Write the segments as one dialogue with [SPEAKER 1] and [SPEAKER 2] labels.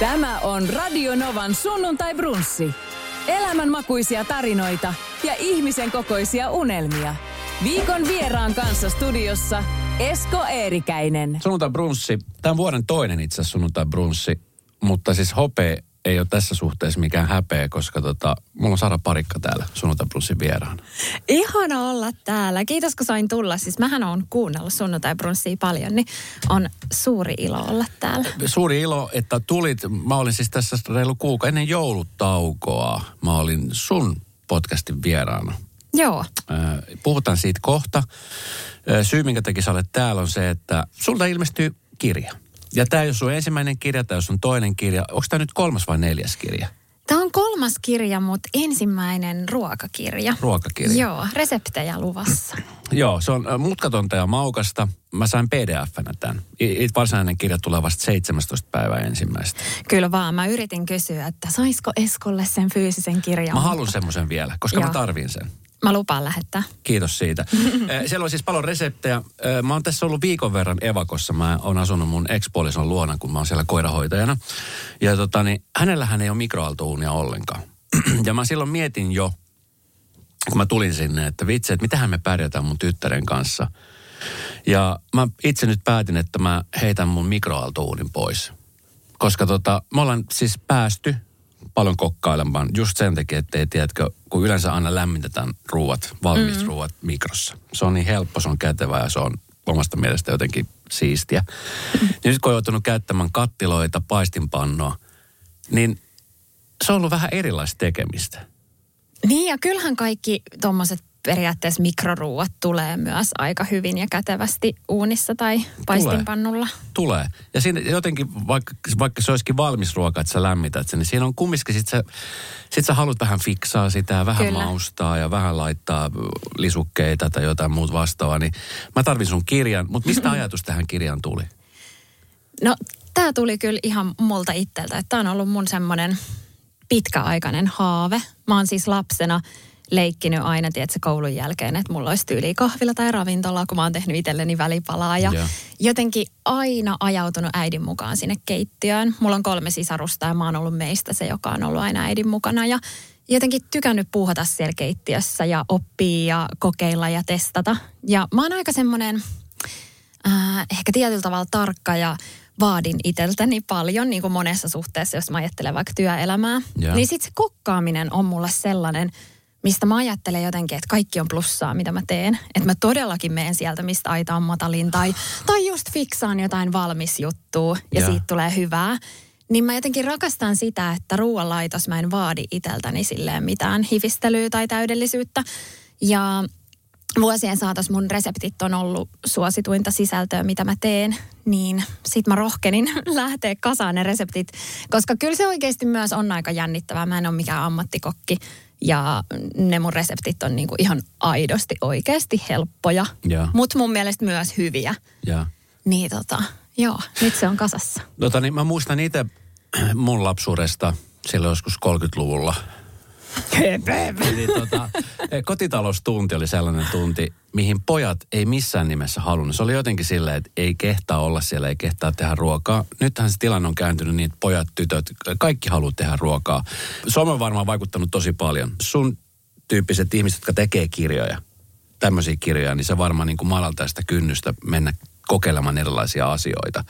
[SPEAKER 1] Tämä on Radio Novan sunnuntai brunssi. Elämänmakuisia tarinoita ja ihmisen kokoisia unelmia. Viikon vieraan kanssa studiossa Esko Eerikäinen.
[SPEAKER 2] Sunnuntai brunssi. Tämä on vuoden toinen itse asiassa sunnuntai brunssi, mutta siis hopea ei ole tässä suhteessa mikään häpeä, koska tota, mulla on Sara Parikka täällä sunnuntai brunssin vieraana.
[SPEAKER 3] Ihana olla täällä. Kiitos kun sain tulla. Siis mähän on kuunnellut sunnuntai brunssia paljon, niin on suuri ilo olla täällä.
[SPEAKER 2] Suuri ilo, että tulit. Mä olin siis tässä reilu kuukausi ennen joulutaukoa. Mä olin sun podcastin vieraana.
[SPEAKER 3] Joo.
[SPEAKER 2] Äh, Puhutaan siitä kohta. Äh, Syy, minkä takia sä olet täällä, on se, että sulta ilmestyy kirja. Ja tämä ole sun ensimmäinen kirja, tämä on sun toinen kirja. Onko tämä nyt kolmas vai neljäs kirja?
[SPEAKER 3] Tämä on kolmas kirja, mutta ensimmäinen ruokakirja.
[SPEAKER 2] Ruokakirja.
[SPEAKER 3] Joo, reseptejä luvassa.
[SPEAKER 2] Joo, se on äh, mutkatonta ja maukasta. Mä sain pdf-nä tämän. It- varsinainen kirja tulee vasta 17. päivää ensimmäistä.
[SPEAKER 3] Kyllä vaan, mä yritin kysyä, että saisiko Eskolle sen fyysisen kirjan.
[SPEAKER 2] Mä haluan semmoisen vielä, koska mä
[SPEAKER 3] Joo.
[SPEAKER 2] tarvin sen.
[SPEAKER 3] Mä lupaan lähettää.
[SPEAKER 2] Kiitos siitä. Siellä on siis paljon reseptejä. Mä oon tässä ollut viikon verran Evakossa. Mä oon asunut mun ekspuolison luona, kun mä oon siellä koirahoitajana. Ja tota, niin, hänellähän ei ole mikroaaltouunia ollenkaan. ja mä silloin mietin jo, kun mä tulin sinne, että vitsi, että mitähän me pärjätään mun tyttären kanssa. Ja mä itse nyt päätin, että mä heitän mun mikroaaltouunin pois. Koska tota, me ollaan siis päästy paljon kokkailemaan just sen takia, että ei tiedätkö, kun yleensä aina lämmitetään ruuat, valmis mm. ruuat mikrossa. Se on niin helppo, se on kätevä ja se on omasta mielestä jotenkin siistiä. Mm. nyt kun on joutunut käyttämään kattiloita, paistinpannoa, niin se on ollut vähän erilaista tekemistä.
[SPEAKER 3] Niin ja kyllähän kaikki tuommoiset periaatteessa mikroruuat tulee myös aika hyvin ja kätevästi uunissa tai paistinpannulla.
[SPEAKER 2] Tulee. Ja siinä jotenkin, vaikka, vaikka se olisikin valmis ruoka, että sä lämmität sen, niin siinä on kumminkin, sit sä, sit sä haluat vähän fiksaa sitä ja vähän
[SPEAKER 3] Kyllä.
[SPEAKER 2] maustaa ja vähän laittaa lisukkeita tai jotain muuta vastaavaa. Niin mä tarvin sun kirjan, mutta mistä ajatus tähän kirjaan tuli?
[SPEAKER 3] No, tämä tuli kyllä ihan multa itseltä, tämä on ollut mun semmoinen pitkäaikainen haave. Mä oon siis lapsena leikkinyt aina, tiedätkö, koulun jälkeen, että mulla olisi tyyli kahvila tai ravintola, kun mä oon tehnyt itselleni välipalaa. Ja
[SPEAKER 2] Joo.
[SPEAKER 3] jotenkin aina ajautunut äidin mukaan sinne keittiöön. Mulla on kolme sisarusta ja mä oon ollut meistä se, joka on ollut aina äidin mukana. Ja jotenkin tykännyt puuhata siellä keittiössä ja oppia ja kokeilla ja testata. Ja mä oon aika semmoinen äh, ehkä tietyllä tavalla tarkka ja vaadin itseltäni paljon, niin kuin monessa suhteessa, jos mä ajattelen vaikka työelämää.
[SPEAKER 2] Joo.
[SPEAKER 3] Niin sitten se kokkaaminen on mulle sellainen, mistä mä ajattelen jotenkin, että kaikki on plussaa, mitä mä teen. Että mä todellakin menen sieltä, mistä aita on matalin, tai, tai just fiksaan jotain valmis juttua, ja
[SPEAKER 2] Joo.
[SPEAKER 3] siitä tulee hyvää. Niin mä jotenkin rakastan sitä, että ruoanlaitos mä en vaadi itseltäni silleen mitään hivistelyä tai täydellisyyttä. Ja vuosien saatossa mun reseptit on ollut suosituinta sisältöä, mitä mä teen, niin sit mä rohkenin lähteä kasaan ne reseptit, koska kyllä se oikeasti myös on aika jännittävää. Mä en ole mikään ammattikokki ja ne mun reseptit on niinku ihan aidosti oikeasti helppoja, mutta mun mielestä myös hyviä.
[SPEAKER 2] Ja.
[SPEAKER 3] Niin tota, joo, nyt se on kasassa.
[SPEAKER 2] Tota, niin mä muistan itse mun lapsuudesta silloin joskus 30-luvulla. Eli tota, kotitaloustunti oli sellainen tunti, mihin pojat ei missään nimessä halunnut. Se oli jotenkin silleen, että ei kehtaa olla siellä, ei kehtaa tehdä ruokaa. Nythän se tilanne on kääntynyt niin, että pojat, tytöt, kaikki haluaa tehdä ruokaa. Some on varmaan vaikuttanut tosi paljon. Sun tyyppiset ihmiset, jotka tekee kirjoja, tämmöisiä kirjoja, niin se varmaan niin kuin madaltaa sitä kynnystä mennä kokeilemaan erilaisia asioita.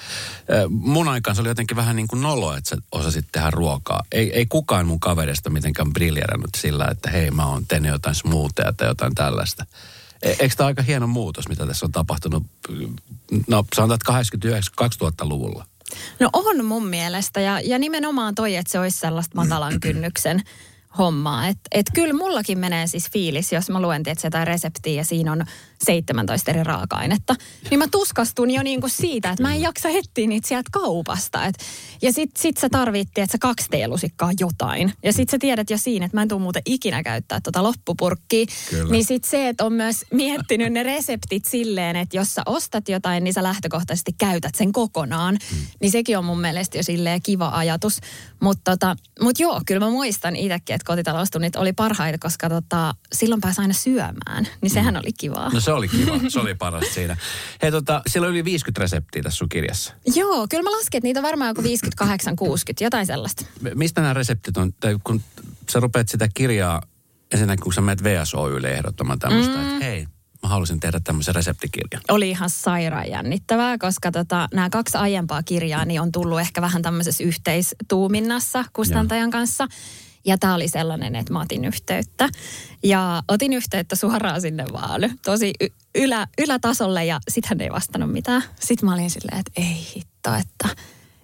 [SPEAKER 2] Mun aikaan se oli jotenkin vähän niin kuin nolo, että sä osasit tehdä ruokaa. Ei, ei kukaan mun kaverista mitenkään briljerannut sillä, että hei mä oon tehnyt jotain smoothia tai jotain tällaista. E- Eikö tämä aika hieno muutos, mitä tässä on tapahtunut, no sanotaan, että 89-2000-luvulla?
[SPEAKER 3] No on mun mielestä ja, ja nimenomaan toi, että se olisi sellaista matalan kynnyksen hommaa. Että et kyllä mullakin menee siis fiilis, jos mä luen tietysti jotain reseptiä ja siinä on 17 eri raaka-ainetta. Niin mä tuskastun jo niinku siitä, että mä en jaksa etsiä niitä sieltä kaupasta. Et, ja sit, sit sä tarvittiin, että sä kaksi teelusikkaa jotain. Ja sit sä tiedät jo siinä, että mä en tule muuten ikinä käyttää tota loppupurkkia.
[SPEAKER 2] Kyllä.
[SPEAKER 3] Niin sit se, että on myös miettinyt ne reseptit silleen, että jos sä ostat jotain, niin sä lähtökohtaisesti käytät sen kokonaan. Mm. Niin sekin on mun mielestä jo silleen kiva ajatus. Mutta tota, mut joo, kyllä mä muistan itsekin, että kotitaloustunnit oli parhaita, koska tota, silloin pääsi aina syömään. Niin sehän oli kivaa.
[SPEAKER 2] No se oli kiva. Se oli paras siinä. Hei tota, siellä on yli 50 reseptiä tässä sun kirjassa.
[SPEAKER 3] Joo, kyllä mä lasken, että niitä on varmaan joku 58-60, jotain sellaista.
[SPEAKER 2] Mistä nämä reseptit on? Tai kun sä rupeat sitä kirjaa, ensinnäkin kun sä menet VSOYlle ehdottamaan tämmöistä, mm. että hei, mä halusin tehdä tämmöisen reseptikirjan.
[SPEAKER 3] Oli ihan sairaan jännittävää, koska tota, nämä kaksi aiempaa kirjaa niin on tullut ehkä vähän tämmöisessä yhteistuuminnassa kustantajan ja. kanssa. Ja tämä oli sellainen, että mä otin yhteyttä. Ja otin yhteyttä suoraan sinne vaan tosi y- ylä, ylätasolle ja sitten hän ei vastannut mitään. Sitten mä olin silleen, että ei hitto, että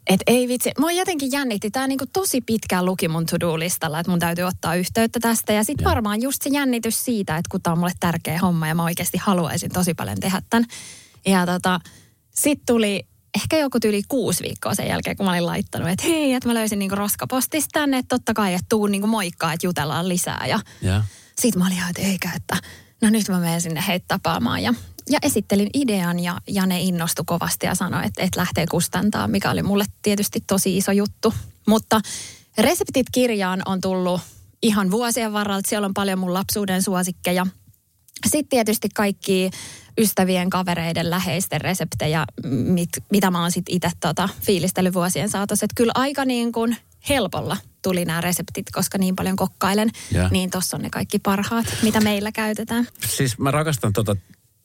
[SPEAKER 3] et ei vitsi. Mua jotenkin jännitti. Tämä niinku tosi pitkään luki mun to-do-listalla, että mun täytyy ottaa yhteyttä tästä. Ja sitten varmaan just se jännitys siitä, että kun tämä on mulle tärkeä homma ja mä oikeasti haluaisin tosi paljon tehdä tämän. Ja tota, sitten tuli ehkä joku yli kuusi viikkoa sen jälkeen, kun mä olin laittanut, että hei, että mä löysin niinku roskapostista tänne, että totta kai, että tuun niinku moikkaa, että jutellaan lisää. Ja yeah. sitten mä olin ihan, että eikä, että no nyt mä menen sinne heitä tapaamaan. Ja, ja esittelin idean ja, ja ne innostui kovasti ja sanoi, että, että lähtee kustantaa, mikä oli mulle tietysti tosi iso juttu. Mutta reseptit kirjaan on tullut ihan vuosien varrella. Siellä on paljon mun lapsuuden suosikkeja. Sitten tietysti kaikki ystävien, kavereiden, läheisten reseptejä, mit, mitä mä oon sitten itse tota, fiilistellyt vuosien saatossa. Että kyllä aika niin kuin helpolla tuli nämä reseptit, koska niin paljon kokkailen, yeah. niin tossa on ne kaikki parhaat, mitä meillä käytetään.
[SPEAKER 2] Siis mä rakastan tota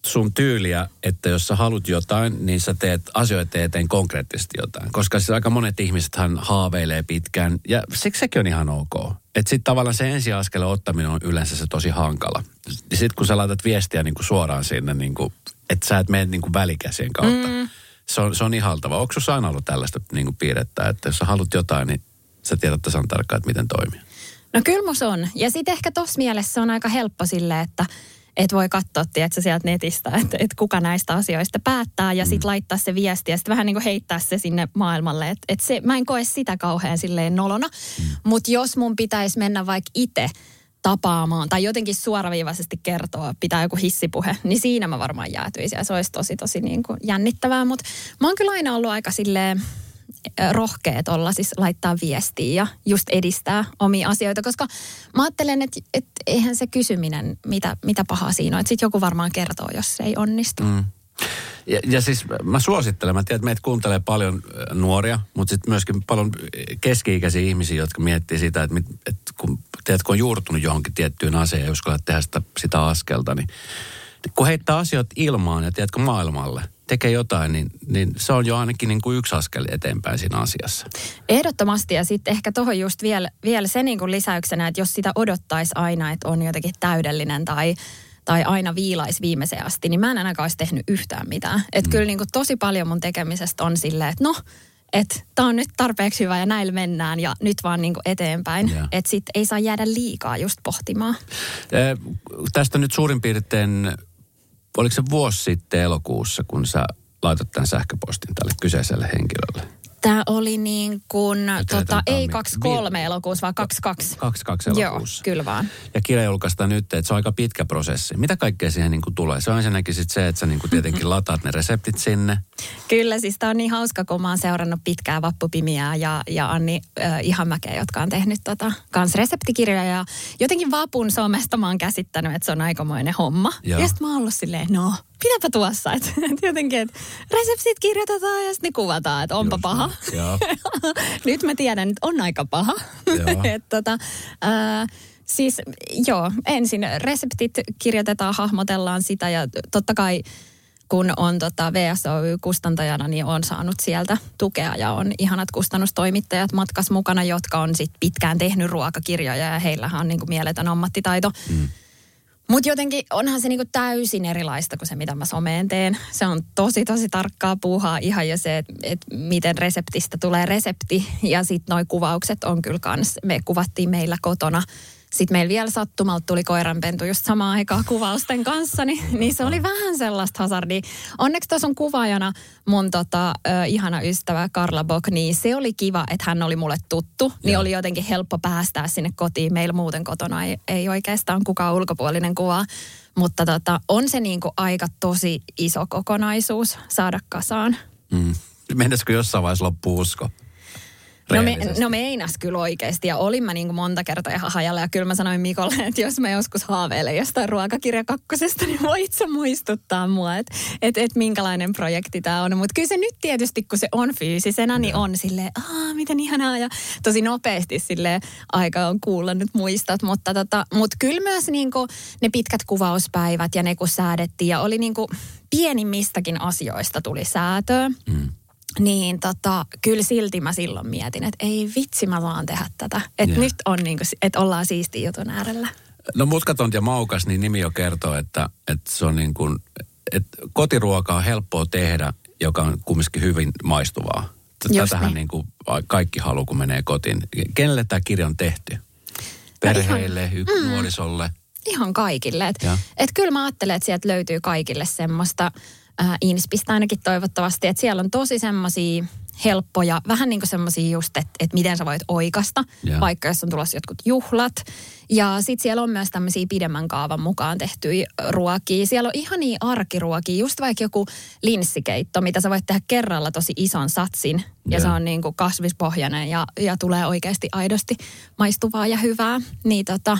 [SPEAKER 2] sun tyyliä, että jos sä haluat jotain, niin sä teet asioita eteen konkreettisesti jotain. Koska siis aika monet ihmisethän haaveilee pitkään, ja siksi sekin on ihan ok. Että sitten tavallaan se ensiaskeleen ottaminen on yleensä se tosi hankala. Sitten kun sä laitat viestiä niin kuin suoraan sinne, niin kuin, että sä et mene niin kuin välikäsien kautta. Mm. Se, on, se on ihaltava. Onko sinussa aina ollut tällaista niin kuin piirrettä, että jos sä haluat jotain, niin sä tiedät tasan tarkkaan, että miten toimii?
[SPEAKER 3] No kyllä mus on. Ja sitten ehkä tuossa mielessä on aika helppo sille, että että voi katsoa, tiedätkö, sieltä netistä, että, että kuka näistä asioista päättää ja sitten mm. laittaa se viesti ja sitten vähän niin kuin heittää se sinne maailmalle. Että, että se, mä en koe sitä kauhean silleen nolona, mm. mutta jos mun pitäisi mennä vaikka itse tapaamaan tai jotenkin suoraviivaisesti kertoa, pitää joku hissipuhe, niin siinä mä varmaan jäätyisin ja se olisi tosi tosi niin kuin jännittävää. Mutta mä oon kyllä aina ollut aika silleen rohkeet olla, siis laittaa viestiä ja just edistää omia asioita, koska mä ajattelen, että, että eihän se kysyminen, mitä, mitä pahaa siinä on, että sitten joku varmaan kertoo, jos se ei onnistu. Mm.
[SPEAKER 2] Ja, ja siis mä suosittelen, mä tiedän, että meitä kuuntelee paljon nuoria, mutta sitten myöskin paljon keski-ikäisiä ihmisiä, jotka miettii sitä, että, että kun, tiedät, kun on juurtunut johonkin tiettyyn asiaan ja uskalla tehdä sitä, sitä askelta, niin kun heittää asiat ilmaan ja tiedätkö maailmalle – tekee jotain, niin, niin se on jo ainakin niin kuin yksi askel eteenpäin siinä asiassa.
[SPEAKER 3] Ehdottomasti ja sitten ehkä tuohon just vielä, vielä se niin kuin lisäyksenä, että jos sitä odottaisi aina, että on jotenkin täydellinen tai tai aina viilais viimeiseen asti, niin mä en ainakaan olisi tehnyt yhtään mitään. Että mm. kyllä niin kuin tosi paljon mun tekemisestä on silleen, että no, että tämä on nyt tarpeeksi hyvä ja näillä mennään ja nyt vaan niin eteenpäin. Yeah. Että sitten ei saa jäädä liikaa just pohtimaan.
[SPEAKER 2] Eh, tästä nyt suurin piirtein oliko se vuosi sitten elokuussa, kun sä laitat tämän sähköpostin tälle kyseiselle henkilölle?
[SPEAKER 3] Tämä oli niin kuin, tota, ei 23 elokuussa, vaan 22.
[SPEAKER 2] 22 elokuussa.
[SPEAKER 3] Joo, kyllä vaan.
[SPEAKER 2] Ja kirja julkaistaan nyt, että se on aika pitkä prosessi. Mitä kaikkea siihen niin kuin tulee? Se on ensinnäkin sit se, että sä niin kuin tietenkin lataat ne reseptit sinne.
[SPEAKER 3] Kyllä, siis tämä on niin hauska, kun mä oon seurannut pitkää vappupimiä ja, ja Anni äh, Ihamäkeä, jotka on tehnyt tota, kans reseptikirjoja. Ja jotenkin vapun somesta mä oon käsittänyt, että se on aikamoinen homma. Joo. Ja sitten mä oon ollut silleen, no pidäpä tuossa. Että et jotenkin, että reseptit kirjoitetaan ja sitten kuvataan, että onpa Just, paha. Nyt mä tiedän, että on aika paha. et, tota, äh, siis joo, ensin reseptit kirjoitetaan, hahmotellaan sitä ja totta kai kun on tota VSOY-kustantajana, niin on saanut sieltä tukea ja on ihanat kustannustoimittajat matkas mukana, jotka on sit pitkään tehnyt ruokakirjoja ja heillähän on niinku mieletön ammattitaito. Mm. Mutta jotenkin onhan se niinku täysin erilaista kuin se, mitä mä someen teen. Se on tosi, tosi tarkkaa puuhaa ihan jo se, että et miten reseptistä tulee resepti. Ja sitten noi kuvaukset on kyllä kans, me kuvattiin meillä kotona sitten meillä vielä sattumalta tuli koiranpentu just samaan aikaan kuvausten kanssa, niin, niin se oli vähän sellaista hazardia. Onneksi tuossa on kuvaajana mun tota, ö, ihana ystävä Karla Bok, niin se oli kiva, että hän oli mulle tuttu. Niin oli jotenkin helppo päästää sinne kotiin. Meillä muuten kotona ei, ei oikeastaan kukaan ulkopuolinen kuva. Mutta tota, on se niinku aika tosi iso kokonaisuus saada kasaan.
[SPEAKER 2] Mm. Mennäisikö jossain vaiheessa loppu usko?
[SPEAKER 3] No, me, no meinas kyllä oikeasti ja olin mä niin monta kertaa ihan hajalla. Ja kyllä mä sanoin Mikolle, että jos mä joskus haaveilen jostain ruokakirja kakkosesta, niin voit sä muistuttaa mua, että et, et minkälainen projekti tämä on. Mutta kyllä se nyt tietysti, kun se on fyysisenä, niin on silleen, aah, miten ihanaa. Ja tosi nopeasti sille aika on kuulla nyt muistat. Mutta tota, mut kyllä myös niin ne pitkät kuvauspäivät ja ne kun säädettiin. Ja oli niin pienimmistäkin asioista tuli säätöä. Mm niin tota, kyllä silti mä silloin mietin, että ei vitsi mä vaan tehdä tätä. Että yeah. nyt on niin kuin, että ollaan siisti jutun äärellä.
[SPEAKER 2] No mutkaton ja maukas, niin nimi jo kertoo, että, että se on niin kuin, että kotiruoka on helppoa tehdä, joka on kumminkin hyvin maistuvaa. Tätähän niin. niin kuin kaikki haluaa, kun menee kotiin. Kenelle tämä kirja on tehty? Perheille, no ihan, mm, nuorisolle?
[SPEAKER 3] Ihan kaikille. Että et kyllä mä ajattelen, että sieltä löytyy kaikille semmoista äh, Inspistä ainakin toivottavasti, että siellä on tosi semmoisia helppoja, vähän niin kuin semmoisia just, että, että miten sä voit oikasta, yeah. vaikka jos on tulossa jotkut juhlat. Ja sitten siellä on myös tämmöisiä pidemmän kaavan mukaan tehtyjä ruokia. Siellä on ihan niin arkiruokia, just vaikka joku linssikeitto, mitä sä voit tehdä kerralla tosi ison satsin. Ja yeah. se on niin kuin kasvispohjainen ja, ja tulee oikeasti aidosti maistuvaa ja hyvää. Niin tota,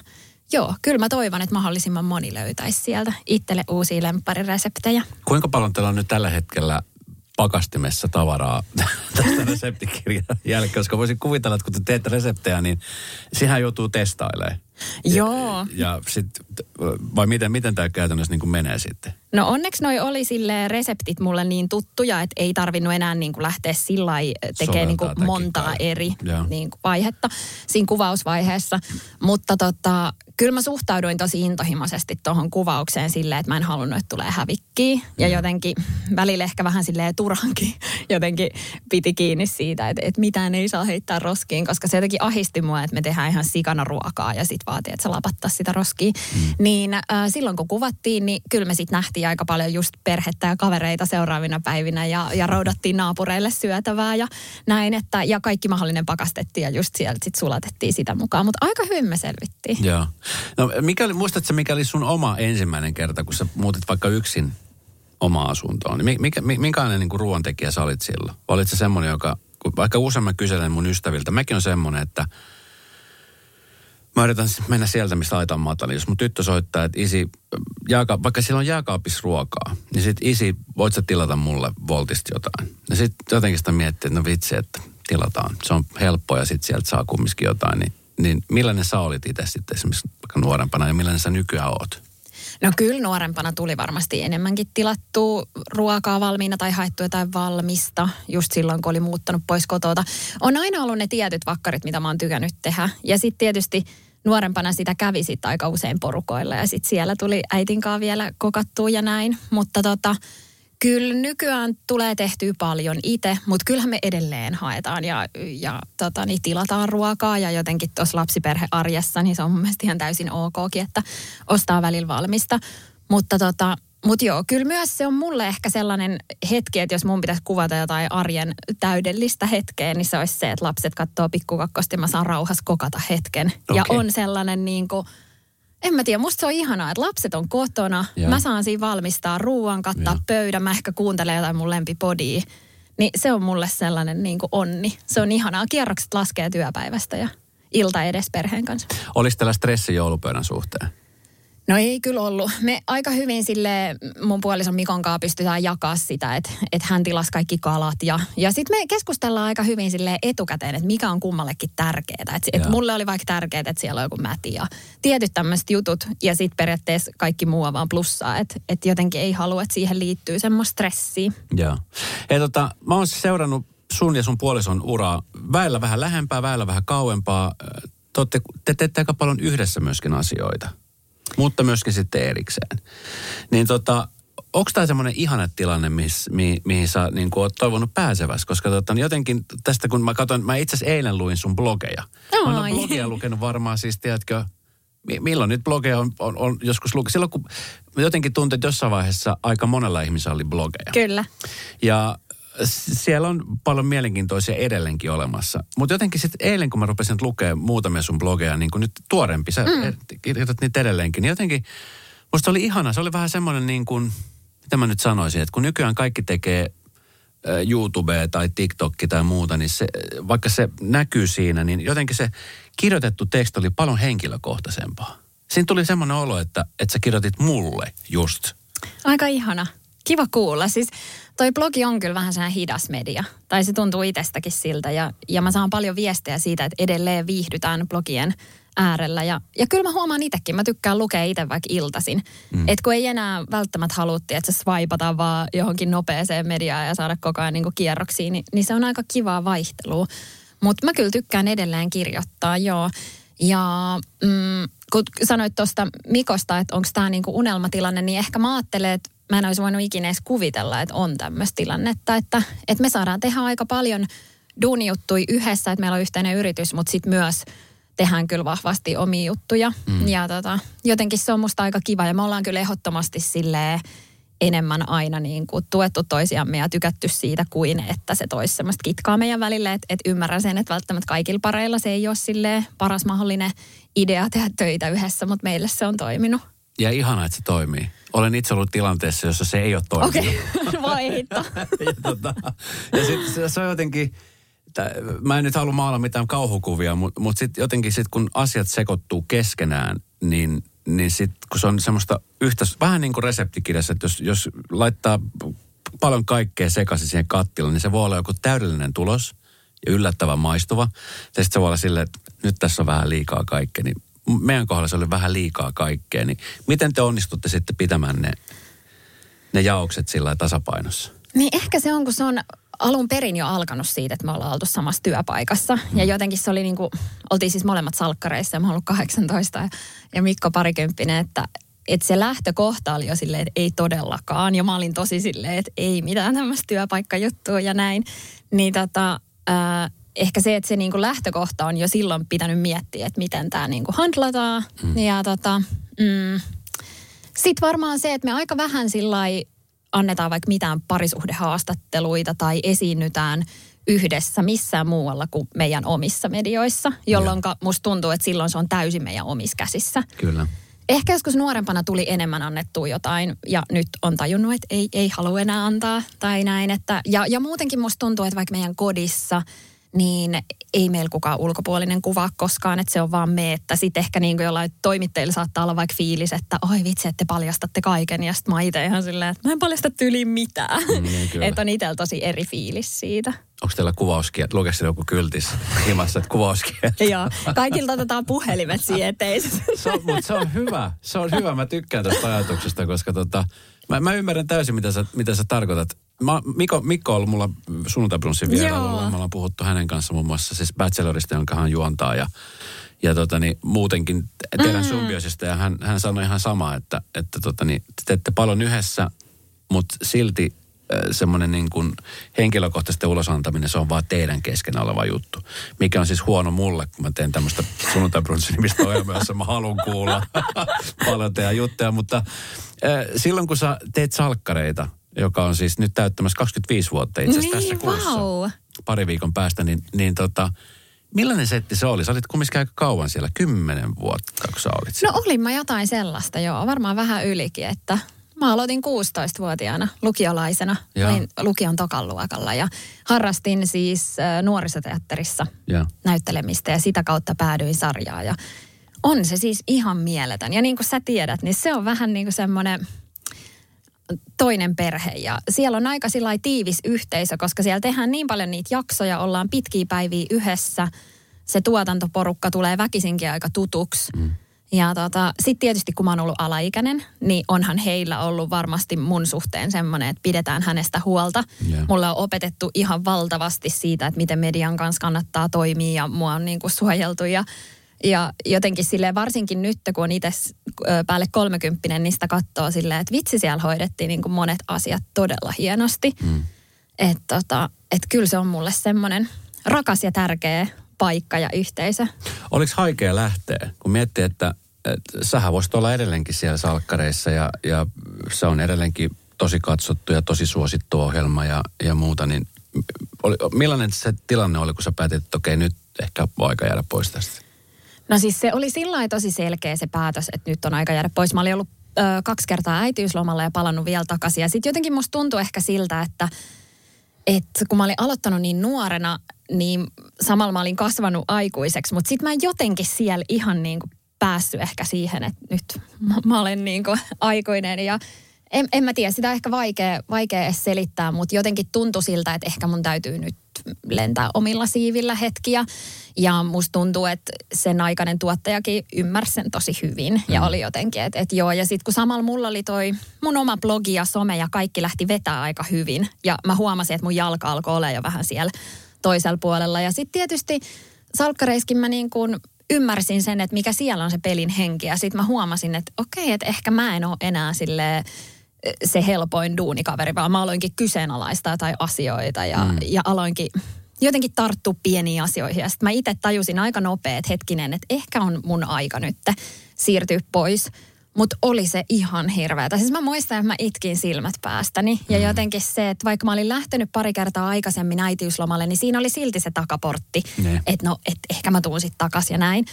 [SPEAKER 3] Joo, kyllä mä toivon, että mahdollisimman moni löytäisi sieltä itselle uusia lempparireseptejä.
[SPEAKER 2] Kuinka paljon teillä on nyt tällä hetkellä pakastimessa tavaraa tästä reseptikirjan jälkeen, koska voisin kuvitella, että kun te teette reseptejä, niin siihen joutuu testailemaan.
[SPEAKER 3] Joo.
[SPEAKER 2] Ja, ja sit, vai miten, miten tämä käytännössä niin kuin menee sitten?
[SPEAKER 3] No onneksi noi oli sille reseptit mulle niin tuttuja, että ei tarvinnut enää niin kuin lähteä sillä tekemään niin kuin montaa eri niin kuin vaihetta siinä kuvausvaiheessa. Mutta tota, kyllä mä suhtauduin tosi intohimoisesti tuohon kuvaukseen silleen, että mä en halunnut, että tulee hävikkiä. Ja jotenkin välillä ehkä vähän silleen turhankin jotenkin piti kiinni siitä, että, että mitään ei saa heittää roskiin, koska se jotenkin ahisti mua, että me tehdään ihan sikana ruokaa ja sit vaatii, että sä lapattaa sitä roskia. Mm. Niin äh, silloin kun kuvattiin, niin kyllä me sitten nähtiin aika paljon just perhettä ja kavereita seuraavina päivinä ja, ja roudattiin naapureille syötävää ja näin, että ja kaikki mahdollinen pakastettiin ja just sieltä sitten sulatettiin sitä mukaan. Mutta aika hyvin me selvittiin.
[SPEAKER 2] Joo. No mikä oli, muistatko mikä oli sun oma ensimmäinen kerta, kun sä muutit vaikka yksin omaa asuntoon? Niin mikä, minkälainen niin ruoantekijä sä olit silloin? Olit se semmoinen, joka, vaikka usein kyselen mun ystäviltä, mäkin on semmoinen, että – Mä yritän mennä sieltä, mistä laitan maata. Niin jos mun tyttö soittaa, että isi, jääka, vaikka siellä on jääkaapissa ruokaa, niin sit isi, voit sä tilata mulle Voltista jotain? Ja sit jotenkin sitä miettii, että no vitsi, että tilataan. Se on helppoa ja sit sieltä saa kumminkin jotain. Niin, niin millainen sä olit itse sitten esimerkiksi nuorempana ja millainen sä nykyään oot?
[SPEAKER 3] No kyllä nuorempana tuli varmasti enemmänkin tilattua ruokaa valmiina tai haettu jotain valmista just silloin, kun oli muuttanut pois kotota. On aina ollut ne tietyt vakkarit, mitä mä oon tykännyt tehdä. Ja sitten tietysti nuorempana sitä kävi sit aika usein porukoilla ja sitten siellä tuli äitinkaan vielä kokattua ja näin. Mutta tota, Kyllä nykyään tulee tehtyä paljon itse, mutta kyllähän me edelleen haetaan ja, ja tota, niin tilataan ruokaa ja jotenkin tuossa lapsiperhearjessa, niin se on mun mielestä ihan täysin okkin, että ostaa välillä valmista. Mutta tota, mut joo, kyllä myös se on mulle ehkä sellainen hetki, että jos mun pitäisi kuvata jotain arjen täydellistä hetkeä, niin se olisi se, että lapset katsoo pikkukakkosta ja mä saan rauhassa kokata hetken. Okay. Ja on sellainen niin kuin, en mä tiedä, musta se on ihanaa, että lapset on kotona. Joo. Mä saan siinä valmistaa ruoan, kattaa Joo. pöydän, mä ehkä kuuntelen jotain mun lempipodia. Niin se on mulle sellainen niin kuin onni. Se on ihanaa. Kierrokset laskee työpäivästä ja ilta edes perheen kanssa.
[SPEAKER 2] Olisi tällä stressi joulupöydän suhteen?
[SPEAKER 3] No ei kyllä ollut. Me aika hyvin sille mun puolison Mikon kanssa pystytään jakaa sitä, että, että hän tilasi kaikki kalat. Ja, ja sitten me keskustellaan aika hyvin sille etukäteen, että mikä on kummallekin tärkeää. Että, että mulle oli vaikka tärkeää, että siellä on joku mäti ja tietyt tämmöiset jutut. Ja sitten periaatteessa kaikki muu on vaan plussaa. Että, että jotenkin ei halua, että siihen liittyy semmoista stressiä.
[SPEAKER 2] Joo. Hei tota, mä oon siis seurannut sun ja sun puolison uraa väillä vähän lähempää, väillä vähän kauempaa. Te, te teette aika paljon yhdessä myöskin asioita mutta myöskin sitten erikseen. Niin tota, onko tämä semmoinen ihana tilanne, miss, mi, mihin sä niin oot toivonut pääsevässä? Koska tota, jotenkin tästä, kun mä katson, mä itse asiassa eilen luin sun blogeja. Mä oon blogeja lukenut varmaan siis, tiedätkö, milloin nyt blogeja on, on, on joskus lukenut. Silloin kun jotenkin tuntuu, että jossain vaiheessa aika monella ihmisellä oli blogeja.
[SPEAKER 3] Kyllä.
[SPEAKER 2] Ja siellä on paljon mielenkiintoisia edelleenkin olemassa. Mutta jotenkin sitten eilen, kun mä rupesin lukemaan muutamia sun blogeja, niin kuin nyt tuorempi, sä mm. kirjoitat niitä edelleenkin, niin jotenkin musta oli ihana. Se oli vähän semmoinen niin kuin, mitä mä nyt sanoisin, että kun nykyään kaikki tekee YouTube tai TikTok tai muuta, niin se, vaikka se näkyy siinä, niin jotenkin se kirjoitettu teksti oli paljon henkilökohtaisempaa. Siinä tuli semmoinen olo, että, että sä kirjoitit mulle just.
[SPEAKER 3] Aika ihana. Kiva kuulla. Siis toi blogi on kyllä vähän sehän hidas media. Tai se tuntuu itsestäkin siltä. Ja, ja mä saan paljon viestejä siitä, että edelleen viihdytään blogien äärellä. Ja, ja kyllä mä huomaan itsekin, mä tykkään lukea itse vaikka iltasin. Mm. Että kun ei enää välttämättä halutti, että se swipata vaan johonkin nopeeseen mediaan ja saada koko ajan niin kierroksiin, niin, niin se on aika kivaa vaihtelua. Mutta mä kyllä tykkään edelleen kirjoittaa, joo. Ja mm, kun sanoit tuosta Mikosta, että onko tämä niinku unelmatilanne, niin ehkä mä ajattelen, että mä en olisi voinut ikinä edes kuvitella, että on tämmöistä tilannetta, että, että me saadaan tehdä aika paljon duunijuttui yhdessä, että meillä on yhteinen yritys, mutta sitten myös tehdään kyllä vahvasti omia juttuja. Mm. Ja tota, jotenkin se on musta aika kiva ja me ollaan kyllä ehdottomasti silleen enemmän aina niin kuin tuettu toisiamme ja tykätty siitä kuin että se toisi semmoista kitkaa meidän välille. Että et ymmärrän sen, että välttämättä kaikilla pareilla se ei ole paras mahdollinen idea tehdä töitä yhdessä, mutta meille se on toiminut.
[SPEAKER 2] Ja ihana, että se toimii. Olen itse ollut tilanteessa, jossa se ei ole toiminut.
[SPEAKER 3] Okei, okay. voi hitto.
[SPEAKER 2] ja tota, ja sitten se, se on jotenkin, mä en nyt halua maala mitään kauhukuvia, mutta mut sitten jotenkin sit, kun asiat sekoittuu keskenään, niin, niin sitten kun se on semmoista yhtä, vähän niin kuin reseptikirjassa, että jos, jos laittaa paljon kaikkea sekaisin siihen kattilaan, niin se voi olla joku täydellinen tulos ja yllättävän maistuva. Ja sitten se voi olla silleen, että nyt tässä on vähän liikaa kaikkea, niin meidän kohdalla se oli vähän liikaa kaikkea. Niin miten te onnistutte sitten pitämään ne, ne jaokset sillä tasapainossa?
[SPEAKER 3] Niin ehkä se on, kun se on alun perin jo alkanut siitä, että me ollaan oltu samassa työpaikassa. Mm. Ja jotenkin se oli niin kuin, oltiin siis molemmat salkkareissa ja mä ollut 18 ja, ja Mikko parikymppinen, että, että se lähtökohta oli jo silleen, että ei todellakaan. Ja mä olin tosi silleen, että ei mitään tämmöistä työpaikkajuttua ja näin. Niin tota, äh, ehkä se, että se niin kuin lähtökohta on jo silloin pitänyt miettiä, että miten tämä niin kuin handlataan. Mm. Ja tota, mm, sitten varmaan se, että me aika vähän sillä annetaan vaikka mitään parisuhdehaastatteluita tai esiinnytään yhdessä missään muualla kuin meidän omissa medioissa, jolloin musta tuntuu, että silloin se on täysin meidän omissa käsissä.
[SPEAKER 2] Kyllä.
[SPEAKER 3] Ehkä joskus nuorempana tuli enemmän annettua jotain ja nyt on tajunnut, että ei, ei halua enää antaa tai näin. Että, ja, ja muutenkin musta tuntuu, että vaikka meidän kodissa – niin ei meillä kukaan ulkopuolinen kuvaa koskaan, että se on vaan me, että sitten ehkä niin kuin jollain toimittajilla saattaa olla vaikka fiilis, että oi vitsi, että te paljastatte kaiken ja sitten mä itse ihan silleen, että mä en paljasta tyyliin mitään. Mm, niin että on itsellä tosi eri fiilis siitä.
[SPEAKER 2] Onko teillä kuvauskia? Lukee joku kyltis himassa, että kuvauskia?
[SPEAKER 3] Joo, kaikilta otetaan puhelimet siihen eteen.
[SPEAKER 2] se on, mutta se on hyvä, se on hyvä. Mä tykkään tästä ajatuksesta, koska tota, mä, mä ymmärrän täysin, mitä sä, mitä sä tarkoitat Mä, Mikko, Mikko on ollut mulla sunnuntaibrunssin vierailulla. Me ollaan puhuttu hänen kanssa muun muassa siis Bachelorista, jonka hän juontaa ja, ja tota, niin, muutenkin teidän mm. symbiosista. Ja hän, hän sanoi ihan samaa, että, että tota, niin, te teette paljon yhdessä, mutta silti semmoinen niin kuin henkilökohtaisesti ulosantaminen, se on vaan teidän kesken oleva juttu. Mikä on siis huono mulle, kun mä teen tämmöistä sunnuntaibrunssin nimistä ohjelmaa, jossa mä haluan kuulla paljon teidän juttuja. Mutta äh, silloin kun sä teet salkkareita, joka on siis nyt täyttämässä 25 vuotta itse asiassa niin, tässä kuussa. Wow. Pari viikon päästä, niin, niin tota, millainen setti se oli? Sä olit kumminkin aika kauan siellä, kymmenen vuotta, kun sä olit
[SPEAKER 3] siellä. No olin mä jotain sellaista, joo, varmaan vähän ylikin, että Mä aloitin 16-vuotiaana lukiolaisena. Ja. Olin lukion tokan luokalla ja harrastin siis nuorisoteatterissa ja. näyttelemistä ja sitä kautta päädyin sarjaan. Ja on se siis ihan mieletön. Ja niin kuin sä tiedät, niin se on vähän niin kuin semmoinen toinen perhe ja siellä on aika sillä tiivis yhteisö, koska siellä tehdään niin paljon niitä jaksoja, ollaan pitkiä päiviä yhdessä. Se tuotantoporukka tulee väkisinkin aika tutuksi. Mm. Ja tota, sitten tietysti kun mä oon ollut alaikäinen, niin onhan heillä ollut varmasti mun suhteen semmoinen, että pidetään hänestä huolta. Yeah. Mulla on opetettu ihan valtavasti siitä, että miten median kanssa kannattaa toimia ja mua on niin kuin suojeltu ja ja jotenkin sille varsinkin nyt, kun on itse päälle kolmekymppinen, niin sitä katsoo silleen, että vitsi siellä hoidettiin niin kuin monet asiat todella hienosti. Mm. Että tota, et kyllä se on mulle semmoinen rakas ja tärkeä paikka ja yhteisö.
[SPEAKER 2] Oliko haikea lähteä, kun miettii, että, että sähän voisit olla edelleenkin siellä salkkareissa ja, ja se on edelleenkin tosi katsottu ja tosi suosittu ohjelma ja, ja muuta, niin oli, millainen se tilanne oli, kun sä päätit, että okei, nyt ehkä on aika jäädä pois tästä?
[SPEAKER 3] No siis se oli sillä tosi selkeä se päätös, että nyt on aika jäädä pois. Mä olin ollut ö, kaksi kertaa äitiyslomalla ja palannut vielä takaisin. Ja sitten jotenkin musta tuntui ehkä siltä, että että kun mä olin aloittanut niin nuorena, niin samalla mä olin kasvanut aikuiseksi, mutta sitten mä jotenkin siellä ihan niin kuin päässyt ehkä siihen, että nyt mä, mä olen niin kuin aikuinen ja en, en mä tiedä, sitä on ehkä vaikea, vaikea edes selittää, mutta jotenkin tuntui siltä, että ehkä mun täytyy nyt lentää omilla siivillä hetkiä. Ja musta tuntuu, että sen aikainen tuottajakin ymmärsi sen tosi hyvin. Mm. Ja oli jotenkin, että, että joo. Ja sitten kun samalla mulla oli toi mun oma blogi ja some ja kaikki lähti vetää aika hyvin. Ja mä huomasin, että mun jalka alkoi olla jo vähän siellä toisella puolella. Ja sitten tietysti salkkareiskin mä niin kuin ymmärsin sen, että mikä siellä on se pelin henki. Ja sitten mä huomasin, että okei, että ehkä mä en ole enää silleen se helpoin duunikaveri, vaan mä aloinkin kyseenalaistaa tai asioita ja, mm. ja aloinkin jotenkin tarttua pieniin asioihin. Ja sitten mä itse tajusin aika nopeet hetkinen, että ehkä on mun aika nyt siirtyä pois. Mutta oli se ihan hirveätä. Siis mä muistan, että mä itkin silmät päästäni. Ja mm. jotenkin se, että vaikka mä olin lähtenyt pari kertaa aikaisemmin äitiyslomalle, niin siinä oli silti se takaportti. Että no, et ehkä mä tuun sitten takaisin ja näin.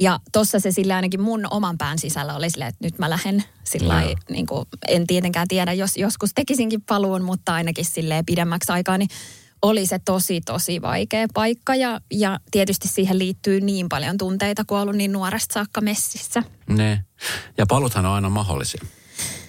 [SPEAKER 3] Ja tossa se sillä ainakin mun oman pään sisällä oli silleen, että nyt mä lähden sillä no. niin kuin, en tietenkään tiedä, jos joskus tekisinkin paluun, mutta ainakin silleen pidemmäksi aikaa, niin oli se tosi, tosi vaikea paikka ja, ja tietysti siihen liittyy niin paljon tunteita, kun ollut niin nuoresta saakka messissä.
[SPEAKER 2] Ne. Ja paluthan on aina mahdollisia.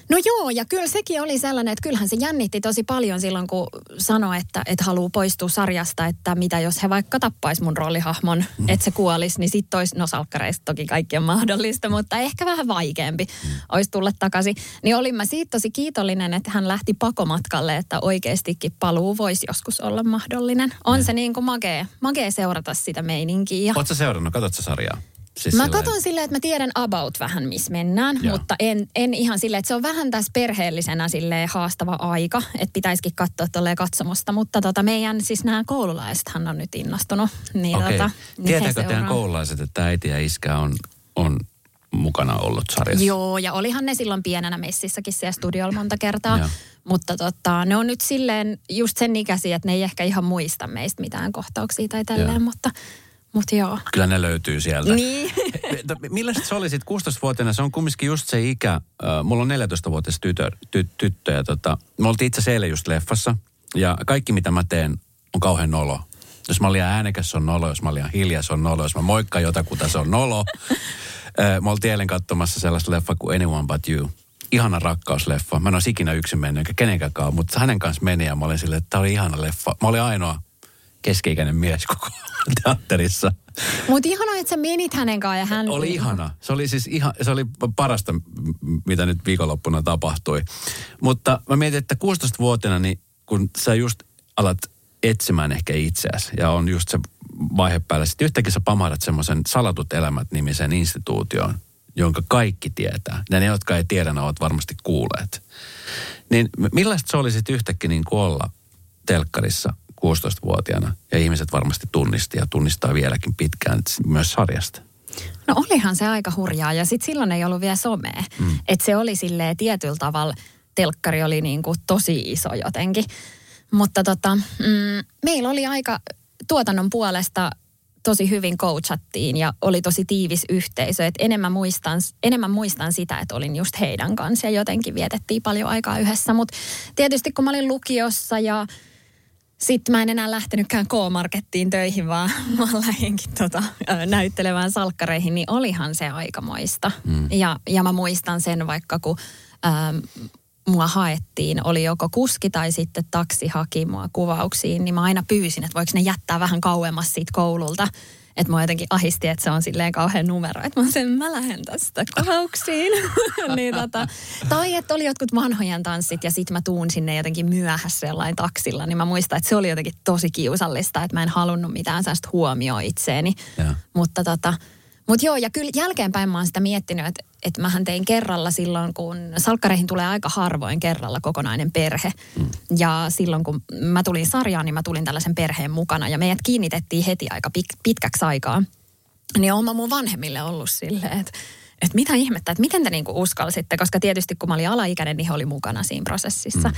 [SPEAKER 3] No joo, ja kyllä sekin oli sellainen, että kyllähän se jännitti tosi paljon silloin, kun sanoi, että, että haluaa poistua sarjasta, että mitä jos he vaikka tappais mun roolihahmon, mm. että se kuolisi, niin sitten olisi, no salkkareista toki kaikki on mahdollista, mutta ehkä vähän vaikeampi mm. olisi tulla takaisin. Niin olin mä siitä tosi kiitollinen, että hän lähti pakomatkalle, että oikeastikin paluu voisi joskus olla mahdollinen. On mm. se niin kuin magee, magee seurata sitä meininkiä.
[SPEAKER 2] Oletko seurannut, katsotko sarjaa?
[SPEAKER 3] Siis mä silleen... katson silleen, että mä tiedän about vähän, missä mennään, Joo. mutta en, en ihan silleen, että se on vähän tässä perheellisenä silleen haastava aika, että pitäisikin katsoa tolleen katsomusta. Mutta tota, meidän siis nämä koululaisethan on nyt innostunut. Niin
[SPEAKER 2] Okei. Tota, niin Tietääkö teidän koululaiset, että äiti ja iskä on, on mukana ollut sarjassa?
[SPEAKER 3] Joo, ja olihan ne silloin pienenä messissäkin siellä studiolla monta kertaa. Joo. Mutta tota, ne on nyt silleen just sen ikäisiä, että ne ei ehkä ihan muista meistä mitään kohtauksia tai tälleen, Joo. mutta Mut joo.
[SPEAKER 2] Kyllä ne löytyy sieltä.
[SPEAKER 3] Niin.
[SPEAKER 2] Millaista se oli sitten 16-vuotiaana? Se on kumminkin just se ikä. mulla on 14-vuotias tytö, ty, tyttö ja tota, me oltiin itse asiassa just leffassa. Ja kaikki mitä mä teen on kauhean nolo. Jos mä olin äänekäs, se on nolo. Jos mä olin hiljaa, se on nolo. Jos mä moikkaan jotakuta, se on nolo. mä oltiin eilen katsomassa sellaista leffa kuin Anyone But You. Ihana rakkausleffa. Mä en olisi ikinä yksin mennyt, enkä kenenkään mutta hänen kanssa meni ja mä olin silleen, että tämä oli ihana leffa. Mä olin ainoa keski-ikäinen mies koko teatterissa.
[SPEAKER 3] Mutta ihana, että sä menit hänen kanssaan ja hän...
[SPEAKER 2] Oli ihana. Se oli siis ihan, se oli parasta, mitä nyt viikonloppuna tapahtui. Mutta mä mietin, että 16-vuotiaana, niin kun sä just alat etsimään ehkä itseäsi ja on just se vaihe päällä. Sitten yhtäkkiä sä pamahdat semmoisen salatut elämät nimisen instituutioon, jonka kaikki tietää. Ja ne, jotka ei tiedä, ne ovat varmasti kuulleet. Niin millaista se olisi yhtäkkiä niin kuin olla telkkarissa 16-vuotiaana ja ihmiset varmasti tunnisti ja tunnistaa vieläkin pitkään myös sarjasta.
[SPEAKER 3] No olihan se aika hurjaa ja sitten silloin ei ollut vielä somea. Mm. Että se oli silleen tietyllä tavalla, telkkari oli niin kuin tosi iso jotenkin. Mutta tota, mm, meillä oli aika tuotannon puolesta tosi hyvin coachattiin ja oli tosi tiivis yhteisö. Et enemmän, muistan, enemmän muistan sitä, että olin just heidän kanssa ja jotenkin vietettiin paljon aikaa yhdessä. Mutta tietysti kun mä olin lukiossa ja sitten mä en enää lähtenytkään K-markettiin töihin, vaan mä lähdinkin tota, näyttelemään salkkareihin, niin olihan se aikamoista. Mm. Ja, ja mä muistan sen vaikka, kun ähm, mua haettiin, oli joko kuski tai sitten taksi haki mua kuvauksiin, niin mä aina pyysin, että voiko ne jättää vähän kauemmas siitä koululta että mua jotenkin ahisti, että se on silleen kauhean numero. Että mä sen, mä lähden tästä kuvauksiin. niin tota, tai että oli jotkut vanhojen tanssit ja sitten mä tuun sinne jotenkin myöhässä jollain taksilla. Niin mä muistan, että se oli jotenkin tosi kiusallista, että mä en halunnut mitään sellaista huomioa itseeni. Ja. Mutta tota, mutta joo, ja kyllä jälkeenpäin mä oon sitä miettinyt, että, että mähän tein kerralla silloin, kun salkkareihin tulee aika harvoin kerralla kokonainen perhe. Mm. Ja silloin, kun mä tulin sarjaan, niin mä tulin tällaisen perheen mukana. Ja meidät kiinnitettiin heti aika pit- pitkäksi aikaa. Niin oon mä mun vanhemmille ollut silleen, että että mitä ihmettä, että miten te niinku uskalsitte, koska tietysti kun mä olin alaikäinen, niin he oli mukana siinä prosessissa. Mm.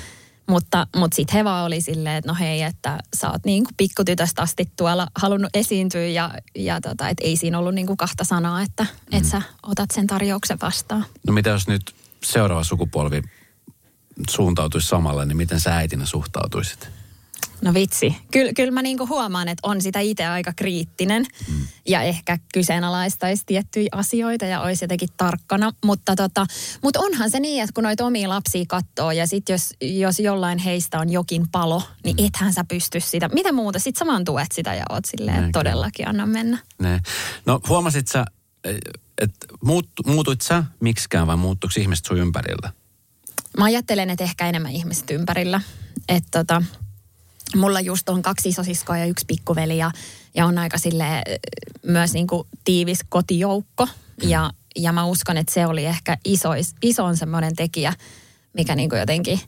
[SPEAKER 3] Mutta, mutta sitten he vaan oli silleen, että no hei, että sä oot niin kuin pikkutytöstä asti tuolla halunnut esiintyä ja, ja tota, että ei siinä ollut niin kuin kahta sanaa, että mm. et sä otat sen tarjouksen vastaan.
[SPEAKER 2] No mitä jos nyt seuraava sukupolvi suuntautuisi samalle, niin miten sä äitinä suhtautuisit?
[SPEAKER 3] No vitsi. Kyllä, kyllä mä niinku huomaan, että on sitä itse aika kriittinen mm. ja ehkä kyseenalaistaisi tiettyjä asioita ja olisi jotenkin tarkkana. Mutta tota, mut onhan se niin, että kun noita omia lapsia katsoo ja sitten jos, jos jollain heistä on jokin palo, niin mm. ethän sä pysty sitä. Mitä muuta? Sitten saman tuet sitä ja oot silleen, että todellakin anna mennä.
[SPEAKER 2] Ne. No huomasit sä, että muut, muutuit sä miksikään vai muuttuiko ihmiset sun ympärillä?
[SPEAKER 3] Mä ajattelen, että ehkä enemmän ihmiset ympärillä. Että tota, mulla just on kaksi isosiskoa ja yksi pikkuveli ja, ja on aika sille myös niin kuin tiivis kotijoukko. Mm. Ja, ja mä uskon, että se oli ehkä isois, isoin semmoinen tekijä, mikä niin kuin jotenkin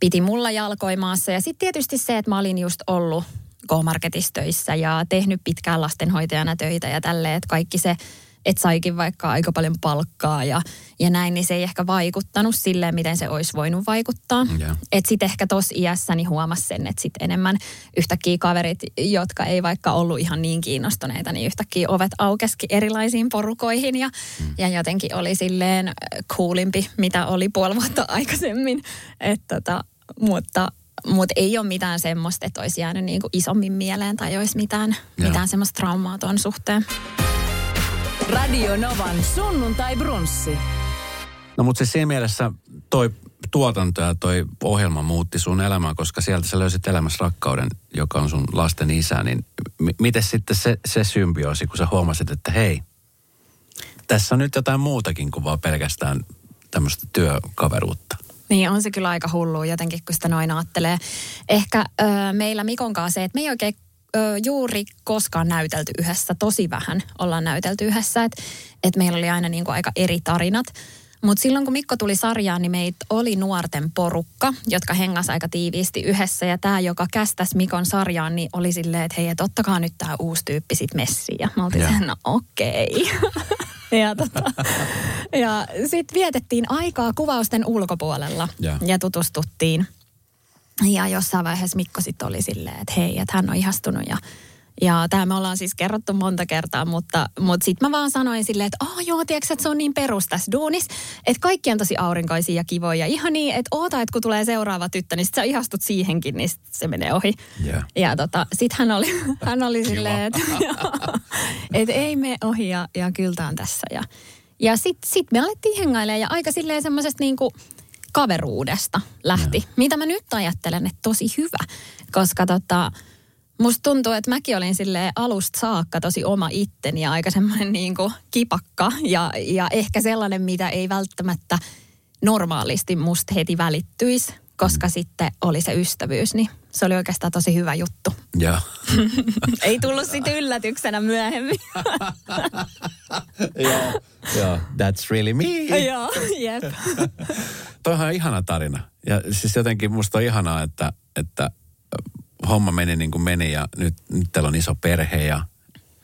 [SPEAKER 3] piti mulla jalkoimaassa. Ja sitten tietysti se, että mä olin just ollut K-Marketissa töissä ja tehnyt pitkään lastenhoitajana töitä ja tälleen, että kaikki se – että saikin vaikka aika paljon palkkaa ja, ja näin, niin se ei ehkä vaikuttanut silleen, miten se olisi voinut vaikuttaa. Yeah. Että sitten ehkä tuossa iässäni huomasi sen, että sitten enemmän yhtäkkiä kaverit, jotka ei vaikka ollut ihan niin kiinnostuneita, niin yhtäkkiä ovet aukeski erilaisiin porukoihin ja, mm. ja jotenkin oli silleen coolimpi, mitä oli puoli vuotta aikaisemmin. Et tota, mutta mutta ei ole mitään semmoista, että olisi jäänyt niinku isommin mieleen tai olisi mitään, mitään semmoista traumaa tuon suhteen.
[SPEAKER 1] Radio Novan sunnuntai brunssi.
[SPEAKER 2] No mutta se siinä mielessä toi tuotanto ja toi ohjelma muutti sun elämää, koska sieltä sä löysit elämässä rakkauden, joka on sun lasten isä. Niin m- miten sitten se, se symbioosi, kun sä huomasit, että hei, tässä on nyt jotain muutakin kuin vaan pelkästään tämmöistä työkaveruutta.
[SPEAKER 3] Niin, on se kyllä aika hullu jotenkin, kun sitä noin ajattelee. Ehkä ö, meillä Mikon kanssa se, että me ei oikein ö, juuri koskaan näytelty yhdessä, tosi vähän ollaan näytelty yhdessä, että et meillä oli aina niinku aika eri tarinat. Mutta silloin kun Mikko tuli sarjaan, niin meitä oli nuorten porukka, jotka hengas aika tiiviisti yhdessä. Ja tämä, joka kästäs Mikon sarjaan, niin oli silleen, että hei, et ottakaa nyt tämä uusi tyyppi sit messiin. Ja mä oltiin yeah. sen, no okei. Okay. ja tota, ja sitten vietettiin aikaa kuvausten ulkopuolella yeah. ja tutustuttiin. Ja jossain vaiheessa Mikko sitten oli silleen, että hei, että hän on ihastunut ja ja tämä me ollaan siis kerrottu monta kertaa, mutta, mutta sitten mä vaan sanoin silleen, että oh, joo, tiedätkö, että se on niin perus tässä duunis, että kaikki on tosi aurinkoisia ja kivoja. Ihan niin, että oota, että kun tulee seuraava tyttö, niin sit sä ihastut siihenkin, niin sit se menee ohi. Yeah. Ja tota, sitten hän oli, hän oli silleen, että et ei me ohi ja, ja kyllä on tässä. Ja, ja sitten sit me alettiin hengailemaan ja aika silleen semmoisesta niinku, kaveruudesta lähti. Ja. Mitä mä nyt ajattelen, että tosi hyvä, koska tota, musta tuntuu, että mäkin olin sille alusta saakka tosi oma itteni ja aika semmoinen niin kuin kipakka ja, ja ehkä sellainen, mitä ei välttämättä normaalisti musta heti välittyisi, koska mm. sitten oli se ystävyys, niin se oli oikeastaan tosi hyvä juttu.
[SPEAKER 2] Joo.
[SPEAKER 3] ei tullut sitten yllätyksenä myöhemmin.
[SPEAKER 2] Joo, joo, that's really me.
[SPEAKER 3] Joo, jep.
[SPEAKER 2] Toihan on ihana tarina. Ja siis jotenkin musta on ihanaa, että, että homma meni niin kuin meni ja nyt, nyt teillä on iso perhe ja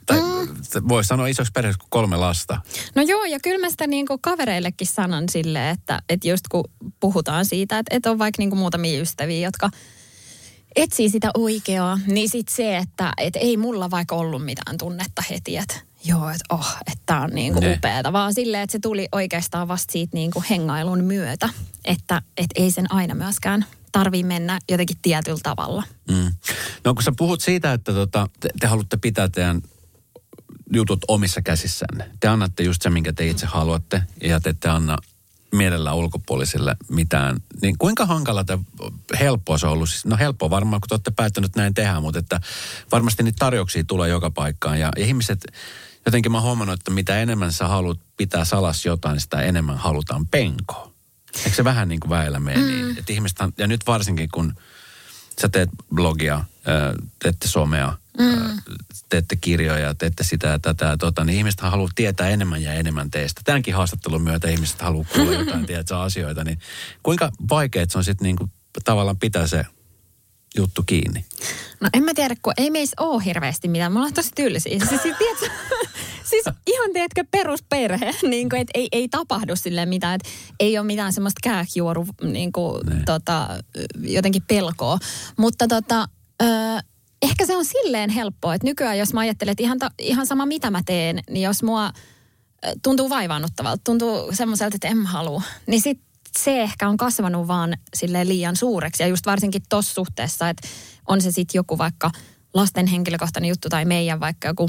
[SPEAKER 2] tai mm. voisi sanoa isoksi perheeksi kuin kolme lasta.
[SPEAKER 3] No joo, ja kyllä mä sitä niin kuin kavereillekin sanon silleen, että, että just kun puhutaan siitä, että, että on vaikka niin kuin muutamia ystäviä, jotka etsii sitä oikeaa, niin sitten se, että, että ei mulla vaikka ollut mitään tunnetta heti, että joo, että oh, että on niin kuin upeata, vaan silleen, että se tuli oikeastaan vasta siitä niin kuin hengailun myötä, että, että ei sen aina myöskään tarvii mennä jotenkin tietyllä tavalla.
[SPEAKER 2] Mm. No kun sä puhut siitä, että tota, te, te haluatte pitää teidän jutut omissa käsissänne. Te annatte just se, minkä te itse haluatte ja te ette anna mielellä ulkopuolisille mitään. Niin kuinka hankala tai helppoa se on ollut? Siis, no helppoa varmaan, kun te olette päättänyt näin tehdä, mutta että varmasti niitä tarjouksia tulee joka paikkaan. Ja, ja ihmiset, jotenkin mä oon huomannut, että mitä enemmän sä haluat pitää salas jotain, sitä enemmän halutaan penkoa. Eikö se vähän niin kuin väellä mene mm. niin? Että ihmiset, ja nyt varsinkin kun sä teet blogia, teette somea, mm. teette kirjoja, teette sitä ja tätä tota, niin ihmiset haluaa tietää enemmän ja enemmän teistä. Tämänkin haastattelun myötä ihmiset haluaa kuulla jotain tietää asioita, niin kuinka vaikeet se on sitten niin kuin tavallaan pitää se juttu kiinni?
[SPEAKER 3] No en mä tiedä, kun ei meissä ole hirveästi mitään. Me ollaan tosi tylsiä. Siis, siis, tiedätkö, siis ihan teetkö perusperhe, niin kuin, että ei, ei tapahdu sille mitään. Että ei ole mitään semmoista kääkjuoru niin kuin, tota, jotenkin pelkoa. Mutta tota, ö, ehkä se on silleen helppoa, että nykyään jos mä ajattelen, että ihan, ta, ihan sama mitä mä teen, niin jos mua tuntuu vaivaannuttavalta, tuntuu semmoiselta, että en mä halua, niin sitten se ehkä on kasvanut vaan sille liian suureksi. Ja just varsinkin tuossa suhteessa, että on se sitten joku vaikka lasten henkilökohtainen juttu tai meidän vaikka joku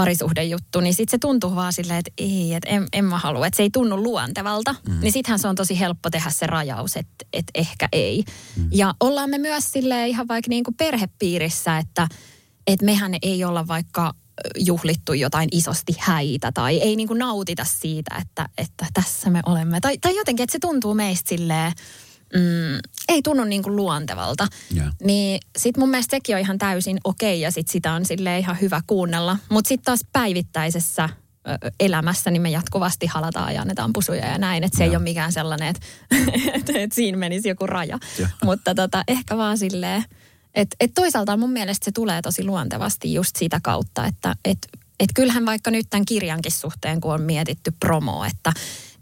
[SPEAKER 3] parisuhdejuttu, niin sitten se tuntuu vaan silleen, että ei, että en, en mä halua, että se ei tunnu luontevalta. Mm. Niin sittenhän se on tosi helppo tehdä se rajaus, että, että ehkä ei. Mm. Ja ollaan me myös sille ihan vaikka niin kuin perhepiirissä, että, että mehän ei olla vaikka juhlittu jotain isosti häitä tai ei niin kuin nautita siitä, että, että tässä me olemme. Tai, tai jotenkin, että se tuntuu meistä silleen, mm, ei tunnu niin kuin luontevalta. Yeah. Niin sit mun mielestä sekin on ihan täysin okei okay, ja sit sitä on sille ihan hyvä kuunnella. Mutta sitten taas päivittäisessä elämässä, niin me jatkuvasti halataan ja annetaan pusuja ja näin. Että se yeah. ei ole mikään sellainen, että, että, että siinä menisi joku raja. Yeah. Mutta tota, ehkä vaan silleen, että, että toisaalta mun mielestä se tulee tosi luontevasti just sitä kautta, että, että, että kyllähän vaikka nyt tämän kirjankin suhteen, kun on mietitty promo, että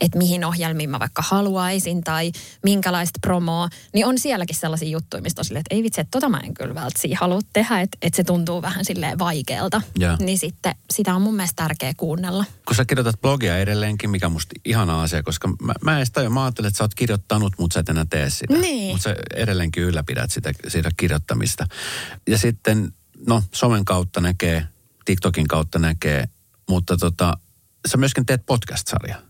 [SPEAKER 3] että mihin ohjelmiin mä vaikka haluaisin tai minkälaista promoa, niin on sielläkin sellaisia juttuja, mistä on silleen, että ei vitsi, että tota mä en kyllä välttämättä halua tehdä, että, että se tuntuu vähän silleen vaikealta. Ja. Niin sitten sitä on mun mielestä tärkeä kuunnella.
[SPEAKER 2] Kun sä kirjoitat blogia edelleenkin, mikä musta ihana asia, koska mä, mä en sitä mä ajattelin, että sä oot kirjoittanut, mutta sä et enää tee sitä.
[SPEAKER 3] Niin.
[SPEAKER 2] Mutta sä edelleenkin ylläpidät sitä, sitä kirjoittamista. Ja sitten, no, somen kautta näkee, TikTokin kautta näkee, mutta tota, sä myöskin teet podcast-sarjaa.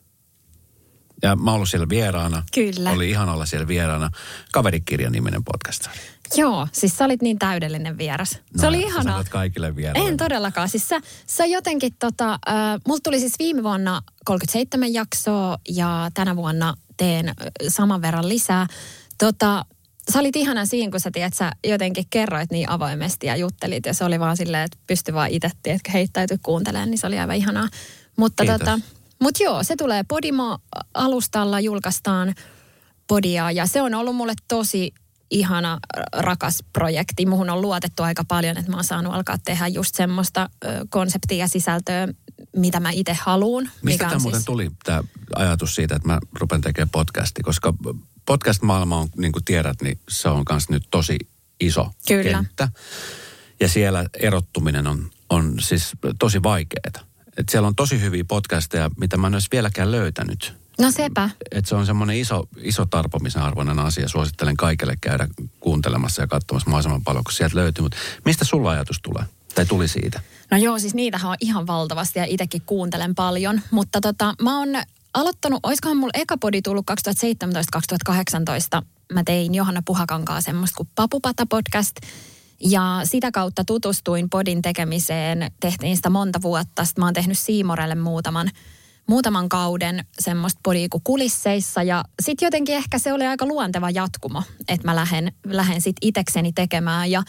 [SPEAKER 2] Ja mä oon ollut siellä vieraana.
[SPEAKER 3] Kyllä.
[SPEAKER 2] Oli ihan olla siellä vieraana. Kaverikirjan niminen podcast.
[SPEAKER 3] Joo, siis sä olit niin täydellinen vieras. No, se oli ihanaa.
[SPEAKER 2] Sä kaikille vieraille.
[SPEAKER 3] En todellakaan. Siis sä, sä jotenkin tota, äh, mulla tuli siis viime vuonna 37 jaksoa ja tänä vuonna teen saman verran lisää. Tota, sä olit ihana siinä, kun sä, tiedät, sä jotenkin kerroit niin avoimesti ja juttelit. Ja se oli vaan silleen, että pystyi vaan itse, että heittäytyi kuuntelemaan, niin se oli aivan ihanaa. Mutta Kiitos. tota, mutta joo, se tulee Podimo-alustalla, julkaistaan Podia ja se on ollut mulle tosi ihana, rakas projekti. Muhun on luotettu aika paljon, että mä oon saanut alkaa tehdä just semmoista ö, konseptia ja sisältöä, mitä mä itse haluan.
[SPEAKER 2] Mistä tämä siis... muuten tuli, tämä ajatus siitä, että mä rupen tekemään podcasti? Koska podcast-maailma on, niin kuin tiedät, niin se on myös nyt tosi iso
[SPEAKER 3] Kyllä.
[SPEAKER 2] kenttä. Ja siellä erottuminen on, on siis tosi vaikeaa. Et siellä on tosi hyviä podcasteja, mitä mä en olisi vieläkään löytänyt.
[SPEAKER 3] No sepä.
[SPEAKER 2] Et se on semmoinen iso, iso tarpomisen arvoinen asia. Suosittelen kaikille käydä kuuntelemassa ja katsomassa mahdollisimman paljon, kun sieltä löytyy. Mutta mistä sulla ajatus tulee? Tai tuli siitä?
[SPEAKER 3] No joo, siis niitähän on ihan valtavasti ja itsekin kuuntelen paljon. Mutta tota, mä oon aloittanut, oiskohan mulla eka podi tullut 2017-2018. Mä tein Johanna Puhakankaa semmoista kuin Papupata podcast – ja sitä kautta tutustuin podin tekemiseen. Tehtiin sitä monta vuotta. Sitten mä oon tehnyt Siimorelle muutaman, muutaman kauden semmoista podia kuin kulisseissa. Ja sitten jotenkin ehkä se oli aika luonteva jatkumo, että mä lähden, lähden sitten itekseni tekemään. Ja,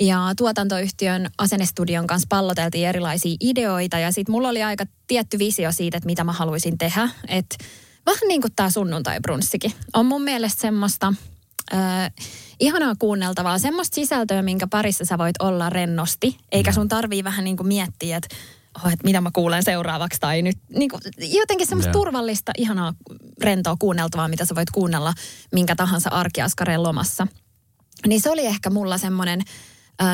[SPEAKER 3] ja tuotantoyhtiön asennestudion kanssa palloteltiin erilaisia ideoita. Ja sitten mulla oli aika tietty visio siitä, että mitä mä haluaisin tehdä. Että vähän niin kuin tämä sunnuntai-brunssikin. On mun mielestä semmoista... Öö, ihanaa kuunneltavaa, semmoista sisältöä, minkä parissa sä voit olla rennosti, eikä sun tarvii vähän niin kuin miettiä, että oh, että mitä mä kuulen seuraavaksi tai nyt niin kuin, jotenkin semmoista yeah. turvallista, ihanaa rentoa kuunneltavaa, mitä sä voit kuunnella minkä tahansa arkiaskareen lomassa. Niin se oli ehkä mulla semmoinen,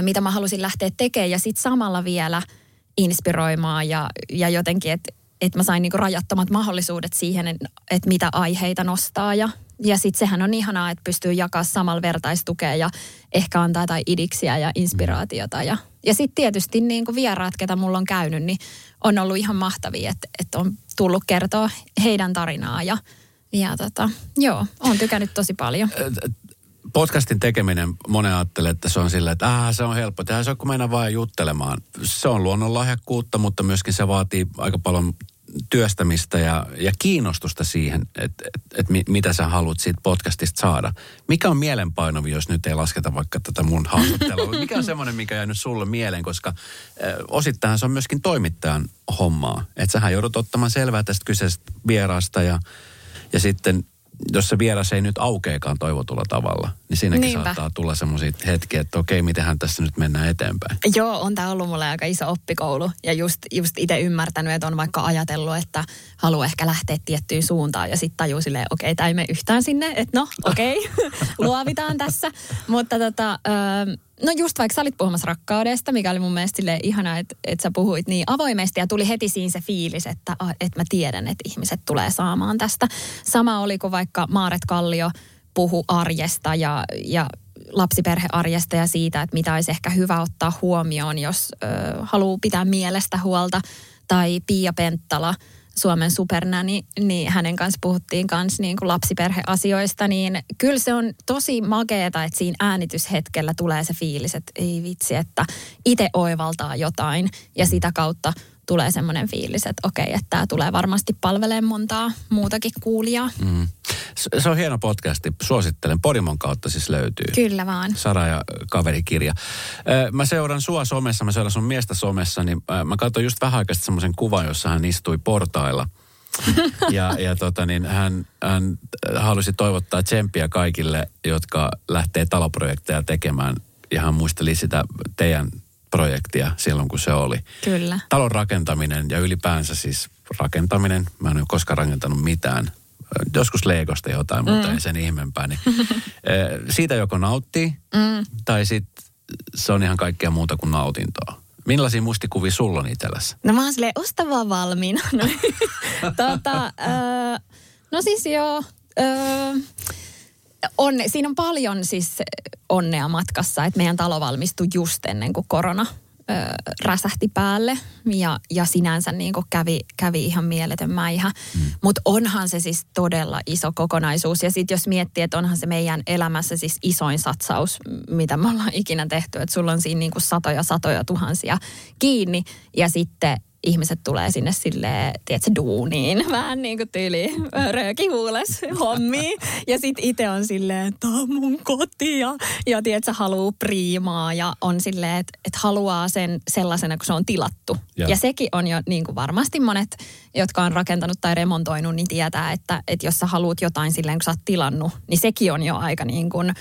[SPEAKER 3] mitä mä halusin lähteä tekemään ja sitten samalla vielä inspiroimaan ja, ja jotenkin, että että mä sain niinku rajattomat mahdollisuudet siihen, että mitä aiheita nostaa ja ja sitten sehän on ihanaa, että pystyy jakaa samalla vertaistukea ja ehkä antaa jotain idiksiä ja inspiraatiota. Ja, ja sitten tietysti niin kuin vieraat, ketä mulla on käynyt, niin on ollut ihan mahtavia, että, että on tullut kertoa heidän tarinaa. Ja, ja tota, joo, on tykännyt tosi paljon.
[SPEAKER 2] Podcastin tekeminen, monen ajattelee, että se on sillä, että ah, se on helppo tehdä, se on kun mennä vain juttelemaan. Se on luonnonlahjakkuutta, mutta myöskin se vaatii aika paljon työstämistä ja, ja kiinnostusta siihen, että et, et, et mitä sä haluat siitä podcastista saada. Mikä on mielenpainovi, jos nyt ei lasketa vaikka tätä mun haastattelua? Mikä on semmoinen, mikä jää nyt sulle mieleen, koska äh, osittain se on myöskin toimittajan hommaa. Että sähän joudut ottamaan selvää tästä kyseisestä vieraasta ja, ja sitten jos se vieras ei nyt aukeekaan toivotulla tavalla, niin siinäkin Niinpä. saattaa tulla semmoisia hetkiä, että okei, mitenhän tässä nyt mennään eteenpäin.
[SPEAKER 3] Joo, on tämä ollut mulle aika iso oppikoulu. Ja just, just itse ymmärtänyt, että on vaikka ajatellut, että haluaa ehkä lähteä tiettyyn suuntaan. Ja sitten tajuu silleen, okei, tämä ei mene yhtään sinne. Että no, okei, luovitaan tässä. Mutta tota, öö, No just vaikka sä olit puhumassa rakkaudesta, mikä oli mun mielestä silleen ihana, että, että sä puhuit niin avoimesti ja tuli heti siinä se fiilis, että, että mä tiedän, että ihmiset tulee saamaan tästä. Sama oli kuin vaikka Maaret Kallio puhu arjesta ja, ja lapsiperhearjesta ja siitä, että mitä olisi ehkä hyvä ottaa huomioon, jos ö, haluaa pitää mielestä huolta. Tai Pia Penttala, Suomen supernäni, niin hänen kanssa puhuttiin kanssa niin kuin lapsiperheasioista, niin kyllä se on tosi makeeta, että siinä äänityshetkellä tulee se fiilis, että ei vitsi, että itse oivaltaa jotain ja sitä kautta – tulee semmoinen fiilis, että okei, että tämä tulee varmasti palvelemaan montaa muutakin kuulijaa. Mm.
[SPEAKER 2] Se on hieno podcasti. Suosittelen. Podimon kautta siis löytyy.
[SPEAKER 3] Kyllä vaan.
[SPEAKER 2] Sara ja kaverikirja. Mä seuran sua somessa, mä seuran sun miestä somessa, niin mä katsoin just vähän aikaa semmoisen kuvan, jossa hän istui portailla. ja, ja tota niin, hän, hän halusi toivottaa tsemppiä kaikille, jotka lähtee taloprojekteja tekemään. Ja hän muisteli sitä teidän projektia silloin, kun se oli.
[SPEAKER 3] Kyllä.
[SPEAKER 2] Talon rakentaminen ja ylipäänsä siis rakentaminen. Mä en ole koskaan rakentanut mitään. Joskus Legosta jotain, mutta mm. ei sen ihmeempää. Niin, siitä joko nauttii, mm. tai sitten se on ihan kaikkea muuta kuin nautintoa. Millaisia muistikuvia sulla on itsellässä?
[SPEAKER 3] No mä oon silleen, osta vaan valmiina. No, tota, äh, no siis joo, äh, onne, siinä on paljon siis onnea matkassa, että meidän talo valmistui just ennen kuin korona ö, räsähti päälle ja, ja sinänsä niin kuin kävi, kävi ihan mieletön mäihä. Mm. Mutta onhan se siis todella iso kokonaisuus ja sitten jos miettii, että onhan se meidän elämässä siis isoin satsaus, mitä me ollaan ikinä tehty, että sulla on siinä niin kuin satoja satoja tuhansia kiinni ja sitten ihmiset tulee sinne sille tiedätkö, duuniin, vähän niin kuin tyyli röökihuules hommi. Ja sitten itse on silleen, että on mun koti ja, ja tiedätkö, haluaa priimaa ja on silleen, että, että haluaa sen sellaisena, kun se on tilattu. Ja, ja sekin on jo niin kuin varmasti monet, jotka on rakentanut tai remontoinut, niin tietää, että, että jos sä haluat jotain silleen, kun sä oot tilannut, niin sekin on jo aika niin kuin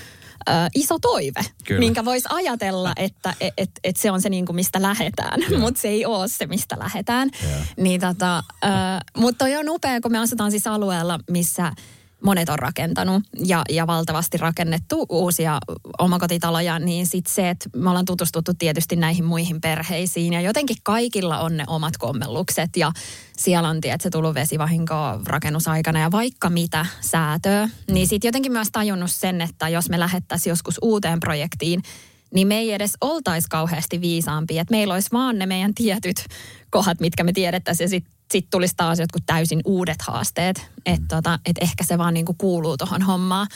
[SPEAKER 3] ö, iso toive, Kyllä. minkä voisi ajatella, että et, et, et se on se, niin kuin mistä lähetään, mutta se ei ole se, mistä lähetään. Niin tota, mutta on upea, kun me asutaan siis alueella, missä monet on rakentanut ja, ja valtavasti rakennettu uusia omakotitaloja, niin sitten se, että me ollaan tutustuttu tietysti näihin muihin perheisiin ja jotenkin kaikilla on ne omat kommellukset ja siellä on tietysti tullut vesivahinkoa rakennusaikana ja vaikka mitä säätöä, niin sitten jotenkin myös tajunnut sen, että jos me lähettäisiin joskus uuteen projektiin, niin me ei edes oltaisi kauheasti viisaampia, että meillä olisi vaan ne meidän tietyt kohdat, mitkä me tiedettäisiin ja sitten sit tulisi taas jotkut täysin uudet haasteet. Että tota, et ehkä se vaan niinku kuuluu tuohon hommaan.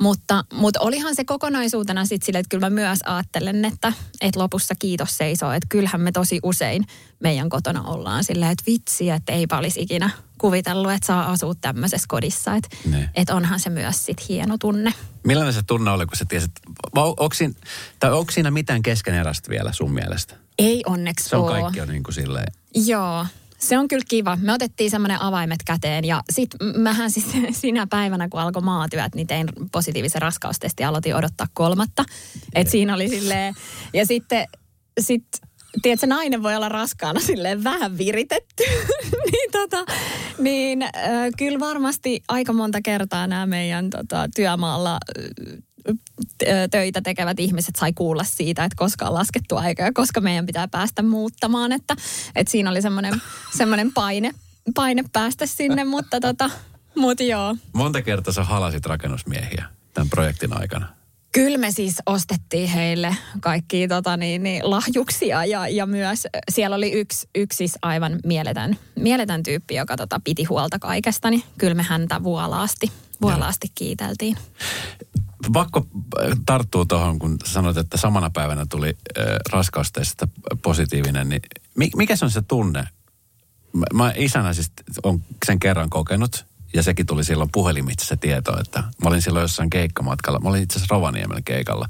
[SPEAKER 3] Mutta, mutta olihan se kokonaisuutena sitten silleen, että kyllä mä myös ajattelen, että, että lopussa kiitos seisoo. Että kyllähän me tosi usein meidän kotona ollaan silleen, että vitsi, että ei olisi ikinä kuvitellut, että saa asua tämmöisessä kodissa. Että, että onhan se myös sitten hieno tunne.
[SPEAKER 2] Millainen se tunne oli, kun sä tiesit, onko siinä, tai onko siinä mitään keskeneräistä vielä sun mielestä?
[SPEAKER 3] Ei onneksi
[SPEAKER 2] Se on ole. kaikki on niin kuin silleen.
[SPEAKER 3] Joo, se on kyllä kiva. Me otettiin semmoinen avaimet käteen ja sitten mähän siis sinä päivänä, kun alkoi maatyöt, niin tein positiivisen raskaustesti ja aloitin odottaa kolmatta. Et siinä oli silleen, ja sitten sit, tiedätkö, nainen voi olla raskaana silleen vähän viritetty. niin tota, niin äh, kyllä varmasti aika monta kertaa nämä meidän tota, työmaalla töitä tekevät ihmiset sai kuulla siitä, että koska on laskettu aika ja koska meidän pitää päästä muuttamaan. Että, että siinä oli semmoinen, semmoinen paine, paine päästä sinne, mutta tota, mut joo.
[SPEAKER 2] Monta kertaa sä halasit rakennusmiehiä tämän projektin aikana?
[SPEAKER 3] Kyllä me siis ostettiin heille kaikki tota, niin, niin, lahjuksia ja, ja myös siellä oli yksi, yksi siis aivan mieletön, mieletön tyyppi, joka tota, piti huolta kaikesta, niin kyllä me häntä vuolaasti, vuolaasti kiiteltiin
[SPEAKER 2] pakko äh, tarttua tuohon, kun sanoit, että samana päivänä tuli äh, raskausteista positiivinen, niin mikä se on se tunne? Mä, mä isänä siis on sen kerran kokenut, ja sekin tuli silloin puhelimitse se tieto, että mä olin silloin jossain keikkamatkalla. Mä olin itse asiassa Rovaniemellä keikalla.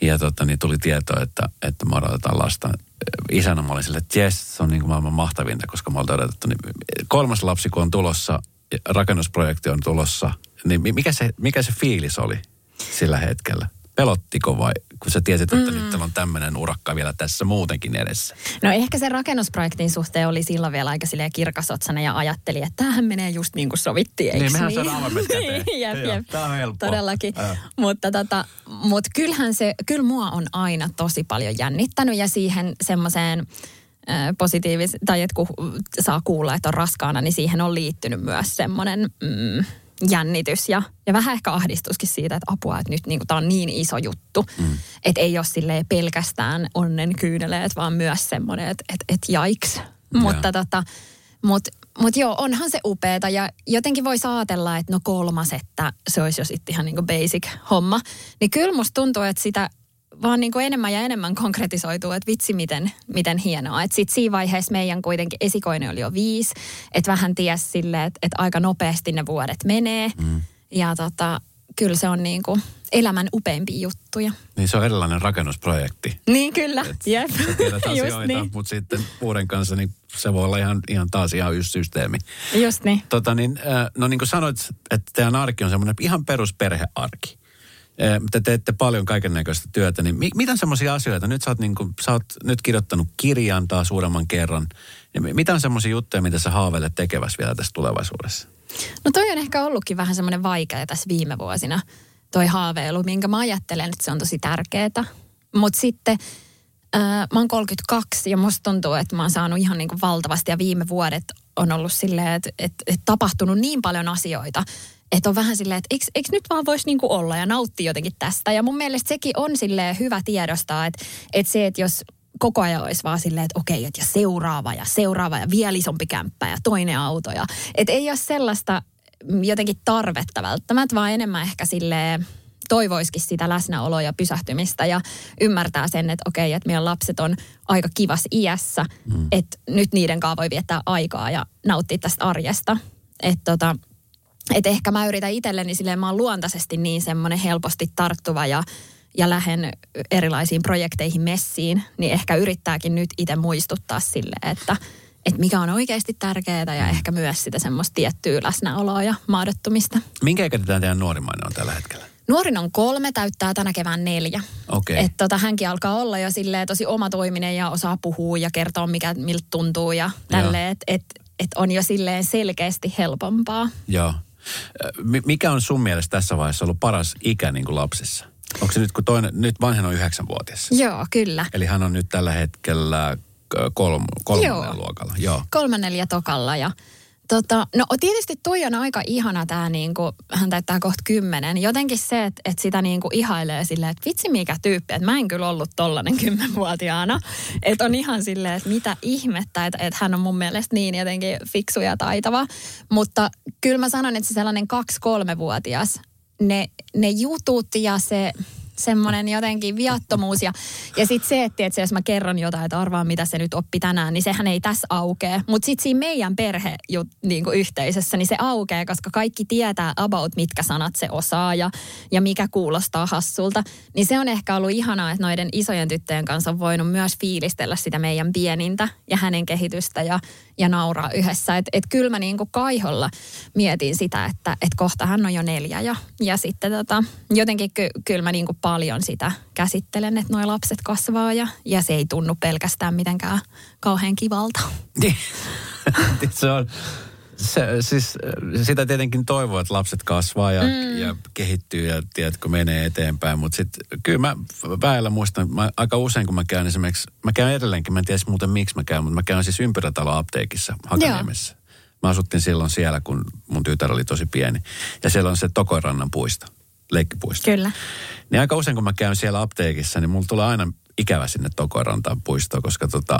[SPEAKER 2] Ja tota, niin tuli tieto, että, että me odotetaan lasta. Isänä mä olin silleen, että jes, se on niin kuin maailman mahtavinta, koska me oltiin odotettu. Niin kolmas lapsi, kun on tulossa, rakennusprojekti on tulossa – niin mikä se, mikä se fiilis oli sillä hetkellä? Pelottiko vai kun sä tiesit, että mm. nyt on tämmöinen urakka vielä tässä muutenkin edessä?
[SPEAKER 3] No ehkä se rakennusprojektin suhteen oli silloin vielä aika silleen kirkasotsana ja ajatteli, että tämähän menee just niin kuin sovittiin, eikö
[SPEAKER 2] niin? Mehän niin? avaimet käteen.
[SPEAKER 3] jep, jep. Tämä on helppo. Todellakin. Äh. Mutta tota, mut kyllähän se, kyllä mua on aina tosi paljon jännittänyt ja siihen semmoiseen positiivis, tai että kun saa kuulla, että on raskaana, niin siihen on liittynyt myös semmoinen mm, jännitys ja, ja vähän ehkä ahdistuskin siitä, että apua, että nyt niin tämä on niin iso juttu, mm. että ei ole silleen pelkästään onnen kyyneleet, vaan myös semmoinen, että että että jaiks. Yeah. Mutta tota, mut, mut joo, onhan se upeeta ja jotenkin voi ajatella, että no kolmas, että se olisi jo sitten ihan niin basic homma. Niin kyllä musta tuntuu, että sitä vaan niin kuin enemmän ja enemmän konkretisoituu, että vitsi miten, miten hienoa. Että sitten siinä vaiheessa meidän kuitenkin esikoinen oli jo viisi, että vähän ties silleen, että, että aika nopeasti ne vuodet menee. Mm. Ja tota, kyllä se on niin kuin elämän upeimpia juttuja.
[SPEAKER 2] Niin se on erilainen rakennusprojekti.
[SPEAKER 3] Niin kyllä, Et jep.
[SPEAKER 2] Tiedät asioita, niin. mutta sitten uuden kanssa niin se voi olla ihan, ihan taas ihan yksi systeemi.
[SPEAKER 3] Just niin.
[SPEAKER 2] Tota niin, no niin kuin sanoit, että teidän arki on semmoinen ihan perusperhearki te teette paljon kaiken näköistä työtä, niin mitä semmoisia asioita, nyt sä oot, niin kuin, sä oot nyt kirjoittanut kirjan taas uudemman kerran, niin mitä on semmoisia juttuja, mitä sä haaveilet tekevässä vielä tässä tulevaisuudessa?
[SPEAKER 3] No toi on ehkä ollutkin vähän semmoinen vaikea tässä viime vuosina, toi haaveilu, minkä mä ajattelen, että se on tosi tärkeää. Mutta sitten äh, mä oon 32 ja musta tuntuu, että mä oon saanut ihan niin kuin valtavasti ja viime vuodet on ollut silleen, että, että, että tapahtunut niin paljon asioita, että on vähän silleen, että eikö, eikö nyt vaan voisi niinku olla ja nauttia jotenkin tästä. Ja mun mielestä sekin on silleen hyvä tiedostaa, että, että se, että jos koko ajan olisi vaan silleen, että okei, että ja seuraava ja seuraava ja vielä isompi kämppä ja toinen auto. Ja, että ei ole sellaista jotenkin tarvetta välttämättä, vaan enemmän ehkä silleen toivoisikin sitä läsnäoloa ja pysähtymistä ja ymmärtää sen, että okei, että meidän lapset on aika kivas iässä, mm. että nyt niiden kanssa voi viettää aikaa ja nauttia tästä arjesta. Että tota, et ehkä mä yritän itselleni silleen, mä oon luontaisesti niin semmoinen helposti tarttuva ja, ja lähden erilaisiin projekteihin messiin, niin ehkä yrittääkin nyt itse muistuttaa sille, että, että mikä on oikeasti tärkeää ja ehkä myös sitä semmoista tiettyä läsnäoloa ja maadottumista.
[SPEAKER 2] Minkä ikäinen teidän nuorimmainen on tällä hetkellä?
[SPEAKER 3] Nuorin on kolme, täyttää tänä kevään neljä.
[SPEAKER 2] Okay.
[SPEAKER 3] Et tota, hänkin alkaa olla jo silleen tosi omatoiminen ja osaa puhua ja kertoa, mikä, miltä tuntuu ja tälleen. Että et, et on jo silleen selkeästi helpompaa.
[SPEAKER 2] Joo. Mikä on sun mielestä tässä vaiheessa ollut paras ikä niin kuin lapsissa? Onko se nyt, kun toinen, nyt vanhen on yhdeksänvuotias?
[SPEAKER 3] Joo, kyllä.
[SPEAKER 2] Eli hän on nyt tällä hetkellä kolm, kolmannella luokalla. Joo.
[SPEAKER 3] Kolmannella ja tokalla ja Tota, no tietysti toi on aika ihana tämä, niinku, hän täyttää kohta kymmenen. Jotenkin se, että et sitä niinku ihailee silleen, että vitsi mikä tyyppi, että mä en kyllä ollut tollanen kymmenvuotiaana. Että on ihan silleen, että mitä ihmettä, että et hän on mun mielestä niin jotenkin fiksu ja taitava. Mutta kyllä mä sanon, että se sellainen kaksi-kolmevuotias, ne, ne jutut ja se semmoinen jotenkin viattomuus. Ja, ja sitten se, että, että jos mä kerron jotain, että arvaa mitä se nyt oppi tänään, niin sehän ei tässä aukee. Mutta sitten siinä meidän perhe niin kuin yhteisössä, niin se aukeaa, koska kaikki tietää about, mitkä sanat se osaa ja, ja mikä kuulostaa hassulta. Niin se on ehkä ollut ihanaa, että noiden isojen tyttöjen kanssa on voinut myös fiilistellä sitä meidän pienintä ja hänen kehitystä ja, ja nauraa yhdessä. Että et kyllä mä niin kuin kaiholla mietin sitä, että et kohta hän on jo neljä ja, ja sitten tota, jotenkin ky, kyllä mä niin kuin paljon sitä käsittelen, että nuo lapset kasvaa ja, ja se ei tunnu pelkästään mitenkään kauhean kivalta.
[SPEAKER 2] Niin. se on, se, siis, sitä tietenkin toivoo, että lapset kasvaa ja, mm. ja kehittyy ja tiedätkö, menee eteenpäin. Mutta sitten kyllä mä väellä muistan, mä, aika usein kun mä käyn esimerkiksi, mä käyn edelleenkin, mä en tiedä muuten miksi mä käyn, mutta mä käyn siis ympyrätalo apteekissa Hakaniemessä. Mä asuttiin silloin siellä, kun mun tytär oli tosi pieni. Ja siellä on se Tokorannan puisto, leikkipuisto.
[SPEAKER 3] Kyllä.
[SPEAKER 2] Niin aika usein kun mä käyn siellä apteekissa, niin mulla tulee aina ikävä sinne Tokorantaan puistoon, koska tota,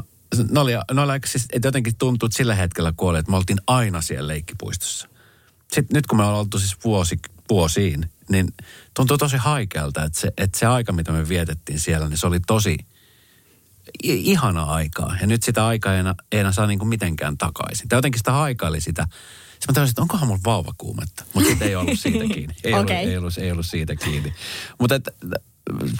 [SPEAKER 2] ne oli, ne oli siis, että jotenkin tuntuu, että sillä hetkellä kuoli, että me oltiin aina siellä leikkipuistossa. Sitten nyt kun me ollaan oltu siis vuosi, vuosiin, niin tuntuu tosi haikealta, että se, että se aika, mitä me vietettiin siellä, niin se oli tosi ihana aikaa. Ja nyt sitä aikaa ei enää, ei enää saa niin kuin mitenkään takaisin. Tai jotenkin sitä haikaili sitä. Sitten mä tajusin, että onkohan mulla vauvakuumetta. Mutta sitten ei ollut siitä kiinni. Ei, okay. ollut, ei, ollut, ei ollut siitä kiinni. Mutta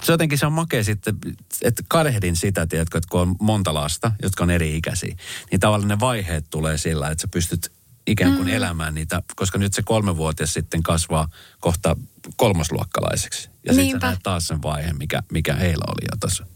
[SPEAKER 2] se jotenkin se on makea sitten, että kadehdin sitä, tiedätkö, että kun on monta lasta, jotka on eri ikäisiä, niin tavallaan ne vaiheet tulee sillä, että sä pystyt ikään kuin mm. elämään niitä, koska nyt se kolmevuotias sitten kasvaa kohta kolmosluokkalaiseksi. Ja sitten näet taas sen vaiheen, mikä, mikä heillä oli jo niin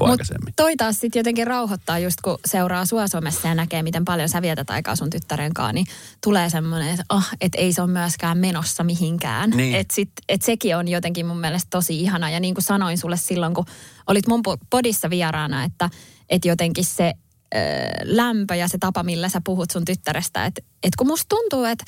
[SPEAKER 2] Mutta
[SPEAKER 3] toi taas sitten jotenkin rauhoittaa just kun seuraa sua somessa ja näkee, miten paljon sä vietät aikaa sun tyttären kanssa, niin tulee semmoinen, että oh, et ei se ole myöskään menossa mihinkään. Niin. Että et sekin on jotenkin mun mielestä tosi ihana. Ja niin kuin sanoin sulle silloin, kun olit mun podissa vieraana, että et jotenkin se ö, lämpö ja se tapa, millä sä puhut sun tyttärestä, että et kun musta tuntuu, että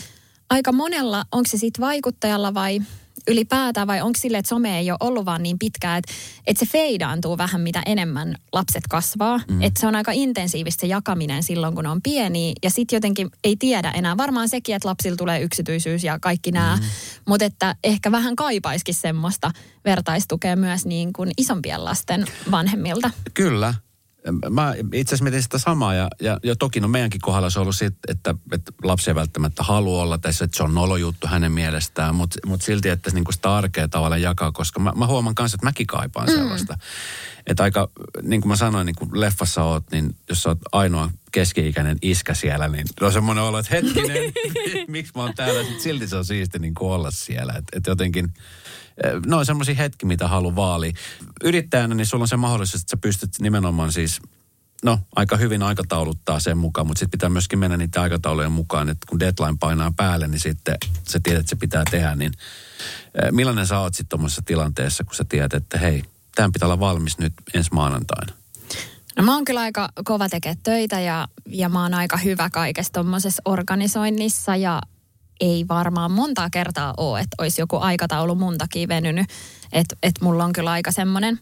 [SPEAKER 3] aika monella, onko se sitten vaikuttajalla vai ylipäätään vai onko sille, että some ei ole ollut vaan niin pitkään, että, että se feidaantuu vähän mitä enemmän lapset kasvaa. Mm. Että se on aika intensiivistä se jakaminen silloin, kun on pieni ja sitten jotenkin ei tiedä enää. Varmaan sekin, että lapsilla tulee yksityisyys ja kaikki nämä, mm. mutta että ehkä vähän kaipaiskin semmoista vertaistukea myös niin kuin isompien lasten vanhemmilta.
[SPEAKER 2] Kyllä, Mä itse asiassa mietin sitä samaa ja, ja, ja toki no meidänkin kohdalla se on ollut sit, että, että lapsi ei välttämättä halua olla tässä, että se on nolo juttu hänen mielestään, mutta mut silti, että niinku sitä arkea tavallaan jakaa, koska mä, mä huomaan kanssa, että mäkin kaipaan mm. sellaista. Että aika, niin kuin mä sanoin, niin kuin leffassa oot, niin jos sä oot ainoa keski-ikäinen iskä siellä, niin on semmoinen olo, että hetkinen, miksi mä oon täällä, Sitten silti se on siisti niin kuin olla siellä. Että et jotenkin, no semmoisia hetki, mitä haluaa vaali. Yrittäjänä, niin sulla on se mahdollisuus, että sä pystyt nimenomaan siis no aika hyvin aikatauluttaa sen mukaan, mutta sitten pitää myöskin mennä niiden aikataulujen mukaan, että kun deadline painaa päälle, niin sitten sä tiedät, että se pitää tehdä, niin millainen sä oot sitten tuommoisessa tilanteessa, kun sä tiedät, että hei, tämän pitää olla valmis nyt ensi maanantaina?
[SPEAKER 3] No mä oon kyllä aika kova tekemään töitä ja, ja mä oon aika hyvä kaikessa tuommoisessa organisoinnissa ja ei varmaan montaa kertaa ole, että olisi joku aikataulu mun takia venynyt. Että et mulla on kyllä aika semmoinen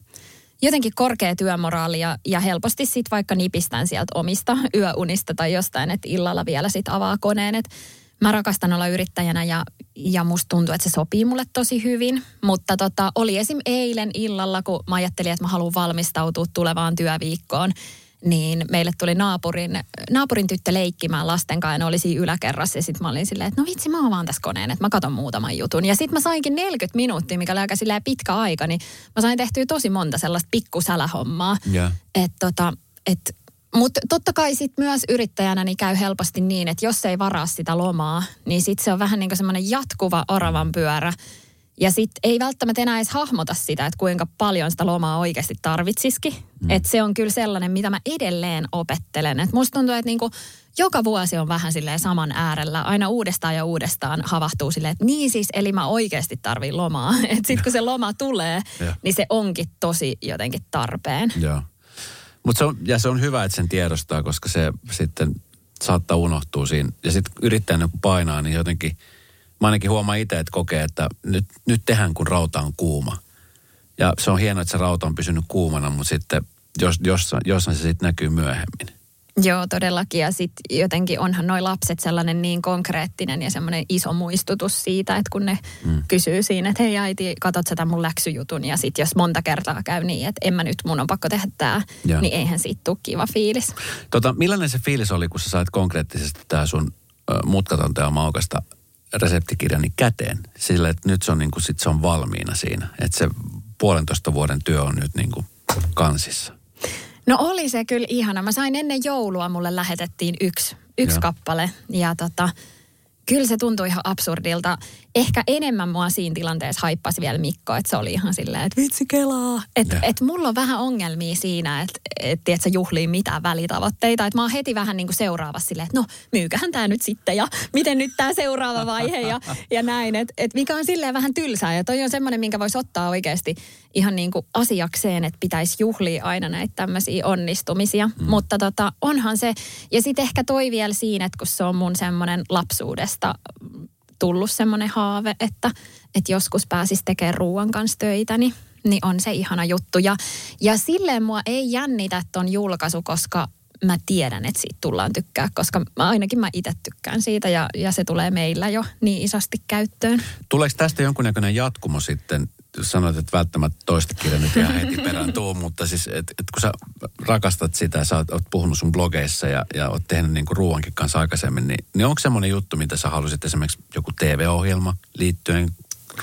[SPEAKER 3] jotenkin korkea työmoraali ja, ja helposti sitten vaikka nipistän sieltä omista yöunista tai jostain, että illalla vielä sitten avaa koneen. Että mä rakastan olla yrittäjänä ja, ja musta tuntuu, että se sopii mulle tosi hyvin. Mutta tota, oli esim. eilen illalla, kun mä ajattelin, että mä haluan valmistautua tulevaan työviikkoon – niin meille tuli naapurin, naapurin tyttö leikkimään lasten kanssa ja ne oli siinä yläkerrassa. Ja sitten mä olin silleen, että no vitsi, mä oon vaan tässä koneen, että mä katon muutaman jutun. Ja sitten mä sainkin 40 minuuttia, mikä oli aika pitkä aika, niin mä sain tehtyä tosi monta sellaista pikkusälähommaa. Yeah. Että tota, et, mutta totta kai sitten myös yrittäjänä niin käy helposti niin, että jos ei varaa sitä lomaa, niin sitten se on vähän niin kuin semmoinen jatkuva oravan pyörä – ja sitten ei välttämättä enää edes hahmota sitä, että kuinka paljon sitä lomaa oikeasti tarvitsisikin. Mm. Että se on kyllä sellainen, mitä mä edelleen opettelen. Että musta tuntuu, että niinku joka vuosi on vähän silleen saman äärellä. Aina uudestaan ja uudestaan havahtuu silleen, että niin siis, eli mä oikeasti tarvin lomaa. Että sitten kun se loma tulee, niin se onkin tosi jotenkin tarpeen.
[SPEAKER 2] Joo. Mut se on, ja se on hyvä, että sen tiedostaa, koska se sitten saattaa unohtua siinä. Ja sitten yrittäjänä kun painaa, niin jotenkin – mä ainakin huomaan itse, että kokee, että nyt, nyt tehdään, kun rauta on kuuma. Ja se on hienoa, että se rauta on pysynyt kuumana, mutta sitten jos, jossain, jossain se sitten näkyy myöhemmin.
[SPEAKER 3] Joo, todellakin. Ja sitten jotenkin onhan noi lapset sellainen niin konkreettinen ja semmoinen iso muistutus siitä, että kun ne mm. kysyy siinä, että hei äiti, katot sä tämän mun läksyjutun. Ja sitten jos monta kertaa käy niin, että en mä nyt, mun on pakko tehdä tämä, niin eihän siitä tule kiva fiilis.
[SPEAKER 2] Tota, millainen se fiilis oli, kun sä sait konkreettisesti tämä sun mutkatonta ja maukasta reseptikirjani käteen sillä, että nyt se on, niin kuin, sit se on valmiina siinä. Että se puolentoista vuoden työ on nyt niin kuin kansissa.
[SPEAKER 3] No oli se kyllä ihana. Mä sain ennen joulua, mulle lähetettiin yksi, yksi kappale. Ja tota, kyllä se tuntui ihan absurdilta. Ehkä enemmän mua siinä tilanteessa haippasi vielä Mikko, että se oli ihan silleen, että vitsi kelaa. Että et mulla on vähän ongelmia siinä, että et, sä juhliin mitään välitavoitteita. Että mä oon heti vähän niin kuin seuraavassa silleen, että no myykähän tämä nyt sitten ja miten nyt tämä seuraava vaihe ja, ja näin. Että et mikä on silleen vähän tylsää ja toi on semmoinen, minkä voisi ottaa oikeasti ihan niin kuin asiakseen, että pitäisi juhlia aina näitä tämmöisiä onnistumisia. Mm. Mutta tota, onhan se, ja sitten ehkä toi vielä siinä, että kun se on mun semmoinen lapsuudesta tullut semmoinen haave, että, että joskus pääsis tekemään ruoan kanssa töitä, niin, niin on se ihana juttu. Ja, ja silleen mua ei jännitä ton julkaisu, koska mä tiedän, että siitä tullaan tykkää, koska mä, ainakin mä itse tykkään siitä ja, ja se tulee meillä jo niin isosti käyttöön.
[SPEAKER 2] Tuleeko tästä jonkunnäköinen jatkumo sitten sanoit, että välttämättä toista kirjaa nyt ihan heti perään tuu, mutta siis, että et kun sä rakastat sitä, sä oot, oot puhunut sun blogeissa ja, ja oot tehnyt niin kuin ruoankin kanssa aikaisemmin, niin, niin onko semmoinen juttu, mitä sä halusit esimerkiksi joku TV-ohjelma liittyen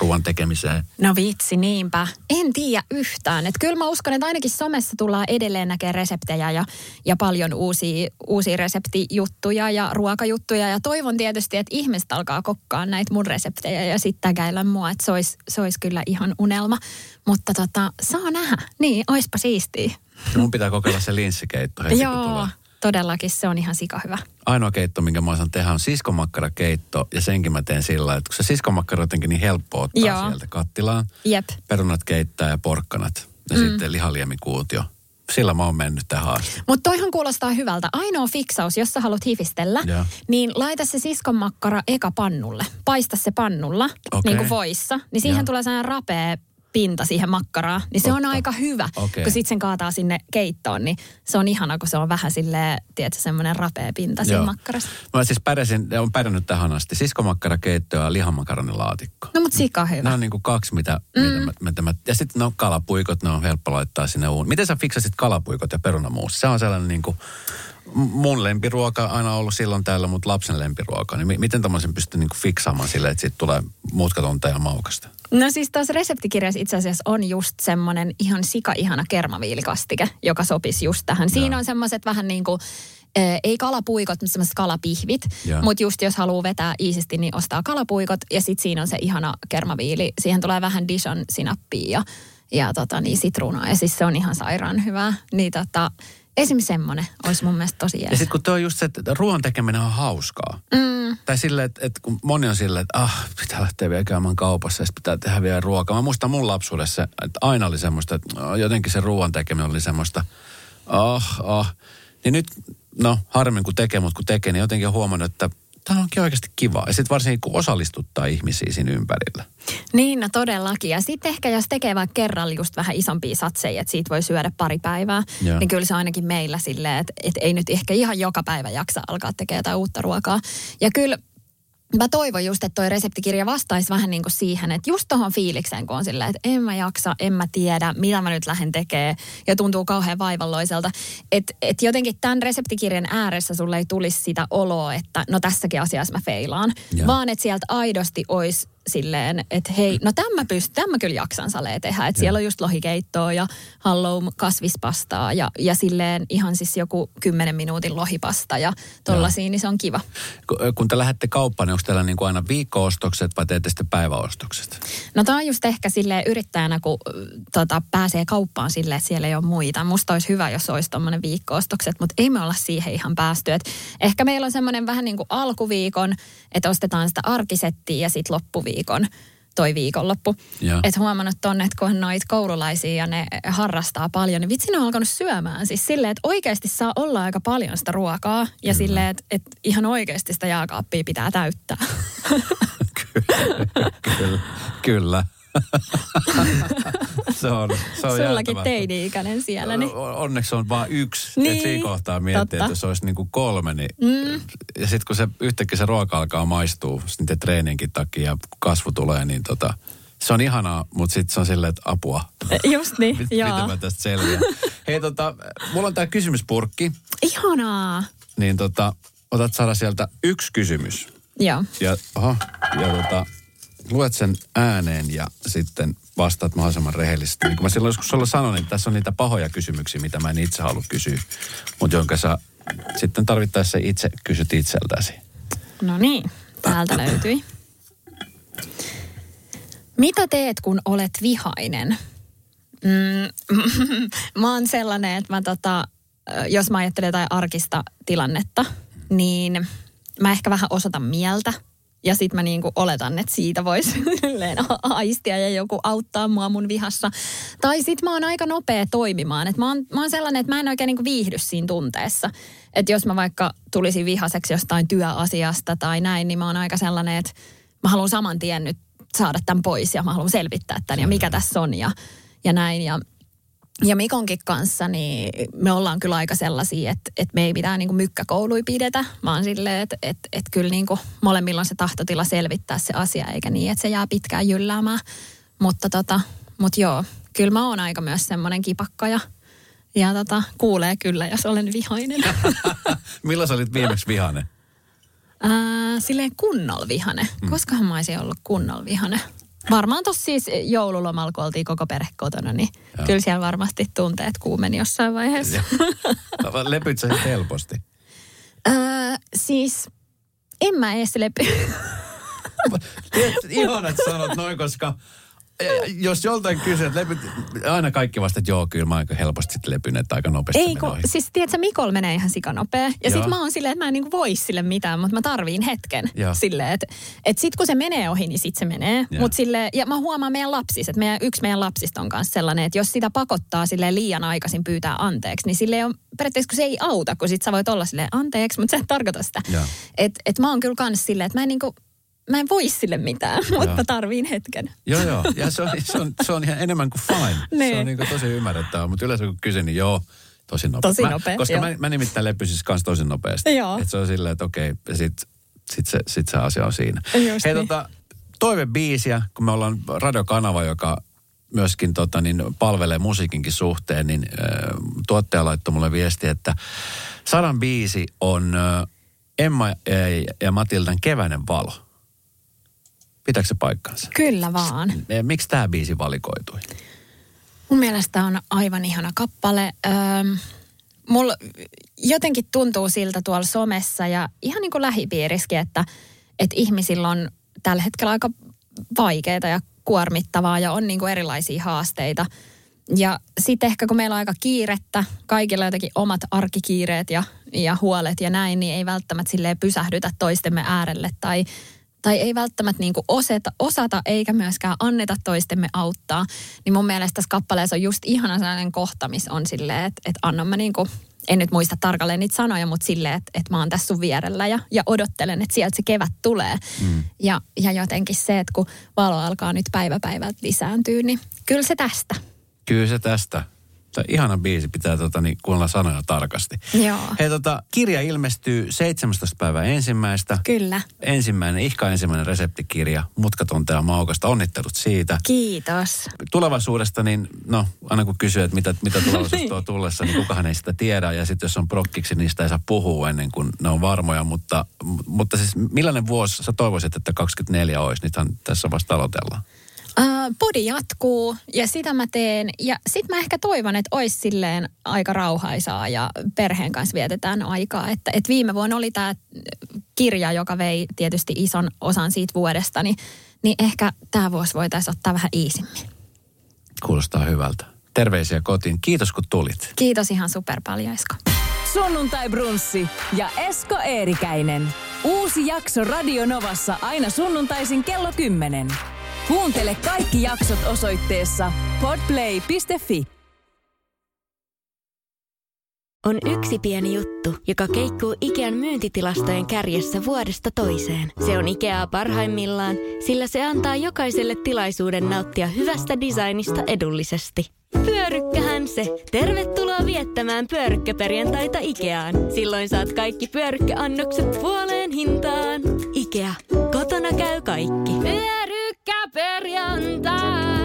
[SPEAKER 2] ruoan tekemiseen?
[SPEAKER 3] No vitsi, niinpä. En tiedä yhtään. Et kyllä mä uskon, että ainakin somessa tullaan edelleen näkemään reseptejä ja, ja paljon uusia, uusia reseptijuttuja ja ruokajuttuja. Ja toivon tietysti, että ihmiset alkaa kokkaa näitä mun reseptejä ja sitten tägäillä mua, että se olisi, se olisi kyllä ihan unelma. Mutta tota, saa nähdä. Niin, oispa siistiä.
[SPEAKER 2] Mun pitää kokeilla se linssikeitto heti, Joo. kun tulee
[SPEAKER 3] todellakin se on ihan sika hyvä.
[SPEAKER 2] Ainoa keitto, minkä mä osaan tehdä, on siskomakkarakeitto. Ja senkin mä teen sillä että kun se siskomakkara on jotenkin niin helppo ottaa Joo. sieltä kattilaan.
[SPEAKER 3] Jep.
[SPEAKER 2] Perunat keittää ja porkkanat. Ja mm. sitten lihaliemikuutio. sillä mä oon mennyt tähän asti.
[SPEAKER 3] Mutta toihan kuulostaa hyvältä. Ainoa fiksaus, jos sä haluat hifistellä,
[SPEAKER 2] Joo.
[SPEAKER 3] niin laita se siskonmakkara eka pannulle. Paista se pannulla,
[SPEAKER 2] Okei.
[SPEAKER 3] niin kuin voissa. Niin siihen
[SPEAKER 2] Joo.
[SPEAKER 3] tulee sellainen rapea pinta siihen makkaraan. Niin se on
[SPEAKER 2] Totta.
[SPEAKER 3] aika hyvä.
[SPEAKER 2] Okei.
[SPEAKER 3] Kun sit sen kaataa sinne keittoon, niin se on ihana, kun se on vähän silleen, tiedätkö, semmoinen rapea pinta siinä
[SPEAKER 2] Joo.
[SPEAKER 3] makkarassa.
[SPEAKER 2] Mä siis pärjäsin, on pärjännyt tähän asti. Siskomakkarakeitto ja lihamakaronilaatikko.
[SPEAKER 3] No mut sika hyvä.
[SPEAKER 2] Nämä on niin kuin kaksi, mitä, mm. mitä, mitä mä, ja sitten no kalapuikot, ne on helppo laittaa sinne uun. Miten sä fiksasit kalapuikot ja perunamuusi? Se on sellainen niin kuin, m- mun lempiruoka aina ollut silloin täällä, mutta lapsen lempiruoka. Niin mi- miten tämmöisen pystyy niin kuin fiksaamaan silleen, että siitä tulee mutkatonta ja maukasta?
[SPEAKER 3] No siis tuossa reseptikirjassa itse asiassa on just semmoinen ihan sika-ihana kermaviilikastike, joka sopisi just tähän. Siinä
[SPEAKER 2] Joo.
[SPEAKER 3] on semmoiset vähän niin kuin, ei kalapuikot, mutta semmoiset kalapihvit. Mutta just jos haluaa vetää iisisti, niin ostaa kalapuikot. Ja sitten siinä on se ihana kermaviili. Siihen tulee vähän Dijon sinappia ja, ja tota, niin sitruunaa. Ja siis se on ihan sairaan hyvää. Niin tota, esimerkiksi semmoinen olisi mun mielestä tosi
[SPEAKER 2] Ja
[SPEAKER 3] jees.
[SPEAKER 2] sitten kun tuo on just se, että ruoan tekeminen on hauskaa.
[SPEAKER 3] Mm,
[SPEAKER 2] Tai silleen, että, että kun moni on silleen, että ah, pitää lähteä vielä käymään kaupassa ja pitää tehdä vielä ruokaa. Mä muistan mun lapsuudessa, että aina oli semmoista, että ah, jotenkin se ruoan tekeminen oli semmoista, ah, ah. Niin nyt, no harmin kun tekee, mutta kun tekee, niin jotenkin huomannut, että tämä onkin oikeasti kiva. Ja sitten varsinkin kun osallistuttaa ihmisiä siinä ympärillä.
[SPEAKER 3] Niin, no todellakin. Ja sitten ehkä jos tekee vaikka kerralla just vähän isompia satseja, että siitä voi syödä pari päivää,
[SPEAKER 2] Joo.
[SPEAKER 3] niin kyllä se ainakin meillä silleen, että, että ei nyt ehkä ihan joka päivä jaksa alkaa tekemään jotain uutta ruokaa. Ja kyllä mä toivon just, että toi reseptikirja vastaisi vähän niin kuin siihen, että just tohon fiilikseen, kun on silleen, että en mä jaksa, en mä tiedä, mitä mä nyt lähden tekemään ja tuntuu kauhean vaivalloiselta. Että et jotenkin tämän reseptikirjan ääressä sulle ei tulisi sitä oloa, että no tässäkin asiassa mä feilaan,
[SPEAKER 2] Joo.
[SPEAKER 3] vaan että sieltä aidosti olisi silleen, että hei, no tämä mä, pyst- tämän mä kyllä jaksan salee tehdä. Että siellä on just lohikeittoa ja halloum kasvispastaa ja, ja silleen ihan siis joku 10 minuutin lohipasta ja tollasia, niin se on kiva.
[SPEAKER 2] Kun, kun te lähdette kauppaan, niin onko teillä niin kuin aina viikko-ostokset vai teette sitten päiväostokset?
[SPEAKER 3] No tämä on just ehkä sille yrittäjänä, kun tota, pääsee kauppaan silleen, että siellä ei ole muita. Musta olisi hyvä, jos olisi tuommoinen viikko-ostokset, mutta ei me olla siihen ihan päästy. Et ehkä meillä on semmoinen vähän niin kuin alkuviikon, että ostetaan sitä arkisettiä ja sitten loppuviikon toi viikonloppu. Että huomannut tonne, että kun on noita koululaisia ja ne harrastaa paljon, niin vitsi ne on alkanut syömään. Siis silleen, että oikeasti saa olla aika paljon sitä ruokaa ja silleen, että, että ihan oikeasti sitä jääkaappia pitää täyttää.
[SPEAKER 2] Kyllä. Kyllä. se on, se on
[SPEAKER 3] Sullakin teini-ikäinen siellä. Niin.
[SPEAKER 2] Onneksi on vain yksi.
[SPEAKER 3] Niin,
[SPEAKER 2] Niin, siinä kohtaa miettii,
[SPEAKER 3] totta.
[SPEAKER 2] että jos olisi niin kuin kolme, niin... Mm. Ja sitten kun se yhtäkkiä se ruoka alkaa maistua niiden treenienkin takia ja kasvu tulee, niin tota, se on ihanaa, mutta sitten se on silleen, että apua.
[SPEAKER 3] Just niin,
[SPEAKER 2] Mit,
[SPEAKER 3] joo.
[SPEAKER 2] miten mä tästä selviän? Hei tota, mulla on tää kysymyspurkki,
[SPEAKER 3] Ihanaa.
[SPEAKER 2] niin tota, otat saada sieltä yksi kysymys.
[SPEAKER 3] Joo.
[SPEAKER 2] Ja, oho, ja tota, luet sen ääneen ja sitten vastaat mahdollisimman rehellisesti. Niin kuin mä silloin joskus sulle sanoin, niin tässä on niitä pahoja kysymyksiä, mitä mä en itse halua kysyä, mutta jonka sä sitten tarvittaessa itse kysyt itseltäsi.
[SPEAKER 3] No niin, täältä löytyi. Mitä teet, kun olet vihainen? Mm, mä oon sellainen, että mä tota, jos mä ajattelen jotain arkista tilannetta, niin mä ehkä vähän osoitan mieltä. Ja sit mä niinku oletan, että siitä voisi aistia ja joku auttaa mua mun vihassa. Tai sit mä oon aika nopea toimimaan. Et mä, oon, mä oon sellainen, että mä en oikein niinku viihdy siinä tunteessa. Että jos mä vaikka tulisin vihaseksi jostain työasiasta tai näin, niin mä oon aika sellainen, että mä haluan saman tien nyt saada tämän pois ja mä haluan selvittää tämän ja mikä tässä on ja, ja näin. Ja, ja Mikonkin kanssa niin me ollaan kyllä aika sellaisia, että, että me ei mitään niin mykkäkoului pidetä, vaan silleen, että, että, että kyllä niin kuin molemmilla on se tahtotila selvittää se asia, eikä niin, että se jää pitkään jylläämään. Mutta tota, mut joo, kyllä mä oon aika myös semmoinen kipakka ja, ja tota, kuulee kyllä, jos olen vihainen.
[SPEAKER 2] Milloin sä olit viimeksi vihainen?
[SPEAKER 3] Ää, silleen kunnolla vihane.
[SPEAKER 2] Mm.
[SPEAKER 3] Koskahan mä olisin ollut kunnolla vihane? Varmaan tuossa siis joululomalla, kun oltiin koko perhe kotona, niin
[SPEAKER 2] Joo.
[SPEAKER 3] kyllä siellä varmasti tunteet kuumeni jossain vaiheessa.
[SPEAKER 2] Lepyt sä helposti?
[SPEAKER 3] Ää, siis en mä edes lepy.
[SPEAKER 2] Ihana, että sanot noin, koska jos joltain kysyy, että lepyt, aina kaikki vasta, että joo, kyllä mä aika helposti sitten lepyn, että aika nopeasti
[SPEAKER 3] Ei, kun, siis tiedätkö, Mikol menee ihan sikanopea. Ja sitten mä oon silleen, että mä en niinku voi sille mitään, mutta mä tarviin hetken. Silleen, että et sit kun se menee ohi, niin sit se menee. Mut sille, ja mä huomaan meidän lapsissa, että meidän, yksi meidän lapsista on kanssa sellainen, että jos sitä pakottaa sille liian aikaisin pyytää anteeksi, niin sille on periaatteessa, kun se ei auta, kun sit sä voit olla silleen anteeksi, mutta sä et tarkoita sitä. Että et mä oon kyllä kans silleen, että mä en niinku, mä en voi sille mitään, joo. mutta tarviin hetken.
[SPEAKER 2] Joo, joo. Ja se on, se on, se on ihan enemmän kuin fine. niin. Se on niin kuin tosi ymmärrettävää, mutta yleensä kun kysyn, niin joo, tosi nopea.
[SPEAKER 3] Tosi nopea,
[SPEAKER 2] mä, Koska mä, mä nimittäin lepysin kanssa tosi nopeasti. Joo. Että se on silleen, että okei, sit, sit, se, sit se asia on siinä. Just Hei niin. tota, toivebiisiä, kun me ollaan radiokanava, joka myöskin tota, niin, palvelee musiikinkin suhteen, niin äh, tuottaja laittoi mulle viesti, että sadan biisi on äh, Emma ja, ja Matildan Keväinen valo. Pitääkö se paikkansa?
[SPEAKER 3] Kyllä vaan.
[SPEAKER 2] Miksi tämä biisi valikoitui?
[SPEAKER 3] Mun mielestä on aivan ihana kappale. Öö, mulla jotenkin tuntuu siltä tuolla somessa ja ihan niin kuin lähipiiriskin, että, että ihmisillä on tällä hetkellä aika vaikeaa ja kuormittavaa ja on niin kuin erilaisia haasteita. Ja sitten ehkä kun meillä on aika kiirettä, kaikilla jotenkin omat arkikiireet ja, ja huolet ja näin, niin ei välttämättä silleen pysähdytä toistemme äärelle tai tai ei välttämättä niin kuin osata, osata eikä myöskään anneta toistemme auttaa, niin mun mielestä tässä kappaleessa on just ihana sellainen kohta, missä on silleen, että, että annan mä niin kuin, en nyt muista tarkalleen niitä sanoja, mutta silleen, että, että mä oon tässä sun vierellä ja, ja odottelen, että sieltä se kevät tulee. Mm. Ja, ja jotenkin se, että kun valo alkaa nyt päivä päivältä lisääntyä, niin kyllä se tästä.
[SPEAKER 2] Kyllä se tästä. Tämä ihana biisi, pitää tota, niin, kuulla sanoja tarkasti.
[SPEAKER 3] Joo.
[SPEAKER 2] Hei, tota, kirja ilmestyy 17. päivä ensimmäistä.
[SPEAKER 3] Kyllä.
[SPEAKER 2] Ensimmäinen, ihka ensimmäinen reseptikirja, mutkatonta ja maukasta. Onnittelut siitä.
[SPEAKER 3] Kiitos.
[SPEAKER 2] Tulevaisuudesta, niin no, aina kun kysyy, että mitä, mitä tulevaisuus tuo tullessa, niin kukahan ei sitä tiedä. Ja sitten jos on prokkiksi, niin sitä ei saa puhua ennen kuin ne on varmoja. Mutta, mutta siis millainen vuosi sä toivoisit, että 24 olisi? Nythän tässä vasta aloitellaan.
[SPEAKER 3] Uh, podi jatkuu ja sitä mä teen. Ja sit mä ehkä toivon, että olisi silleen aika rauhaisaa ja perheen kanssa vietetään aikaa. Että, et viime vuonna oli tämä kirja, joka vei tietysti ison osan siitä vuodesta, niin, niin ehkä tämä vuosi voitaisiin ottaa vähän iisimmin.
[SPEAKER 2] Kuulostaa hyvältä. Terveisiä kotiin. Kiitos kun tulit.
[SPEAKER 3] Kiitos ihan super paljon Esko.
[SPEAKER 1] Sunnuntai Brunssi ja Esko Eerikäinen. Uusi jakso Radio Novassa aina sunnuntaisin kello 10. Kuuntele kaikki jaksot osoitteessa podplay.fi.
[SPEAKER 4] On yksi pieni juttu, joka keikkuu Ikean myyntitilastojen kärjessä vuodesta toiseen. Se on Ikeaa parhaimmillaan, sillä se antaa jokaiselle tilaisuuden nauttia hyvästä designista edullisesti. Pyörykkähän se! Tervetuloa viettämään pyörykkäperjantaita Ikeaan. Silloin saat kaikki pyörykkäannokset puoleen hintaan. Ikea. Kotona käy kaikki.
[SPEAKER 5] cape riantare.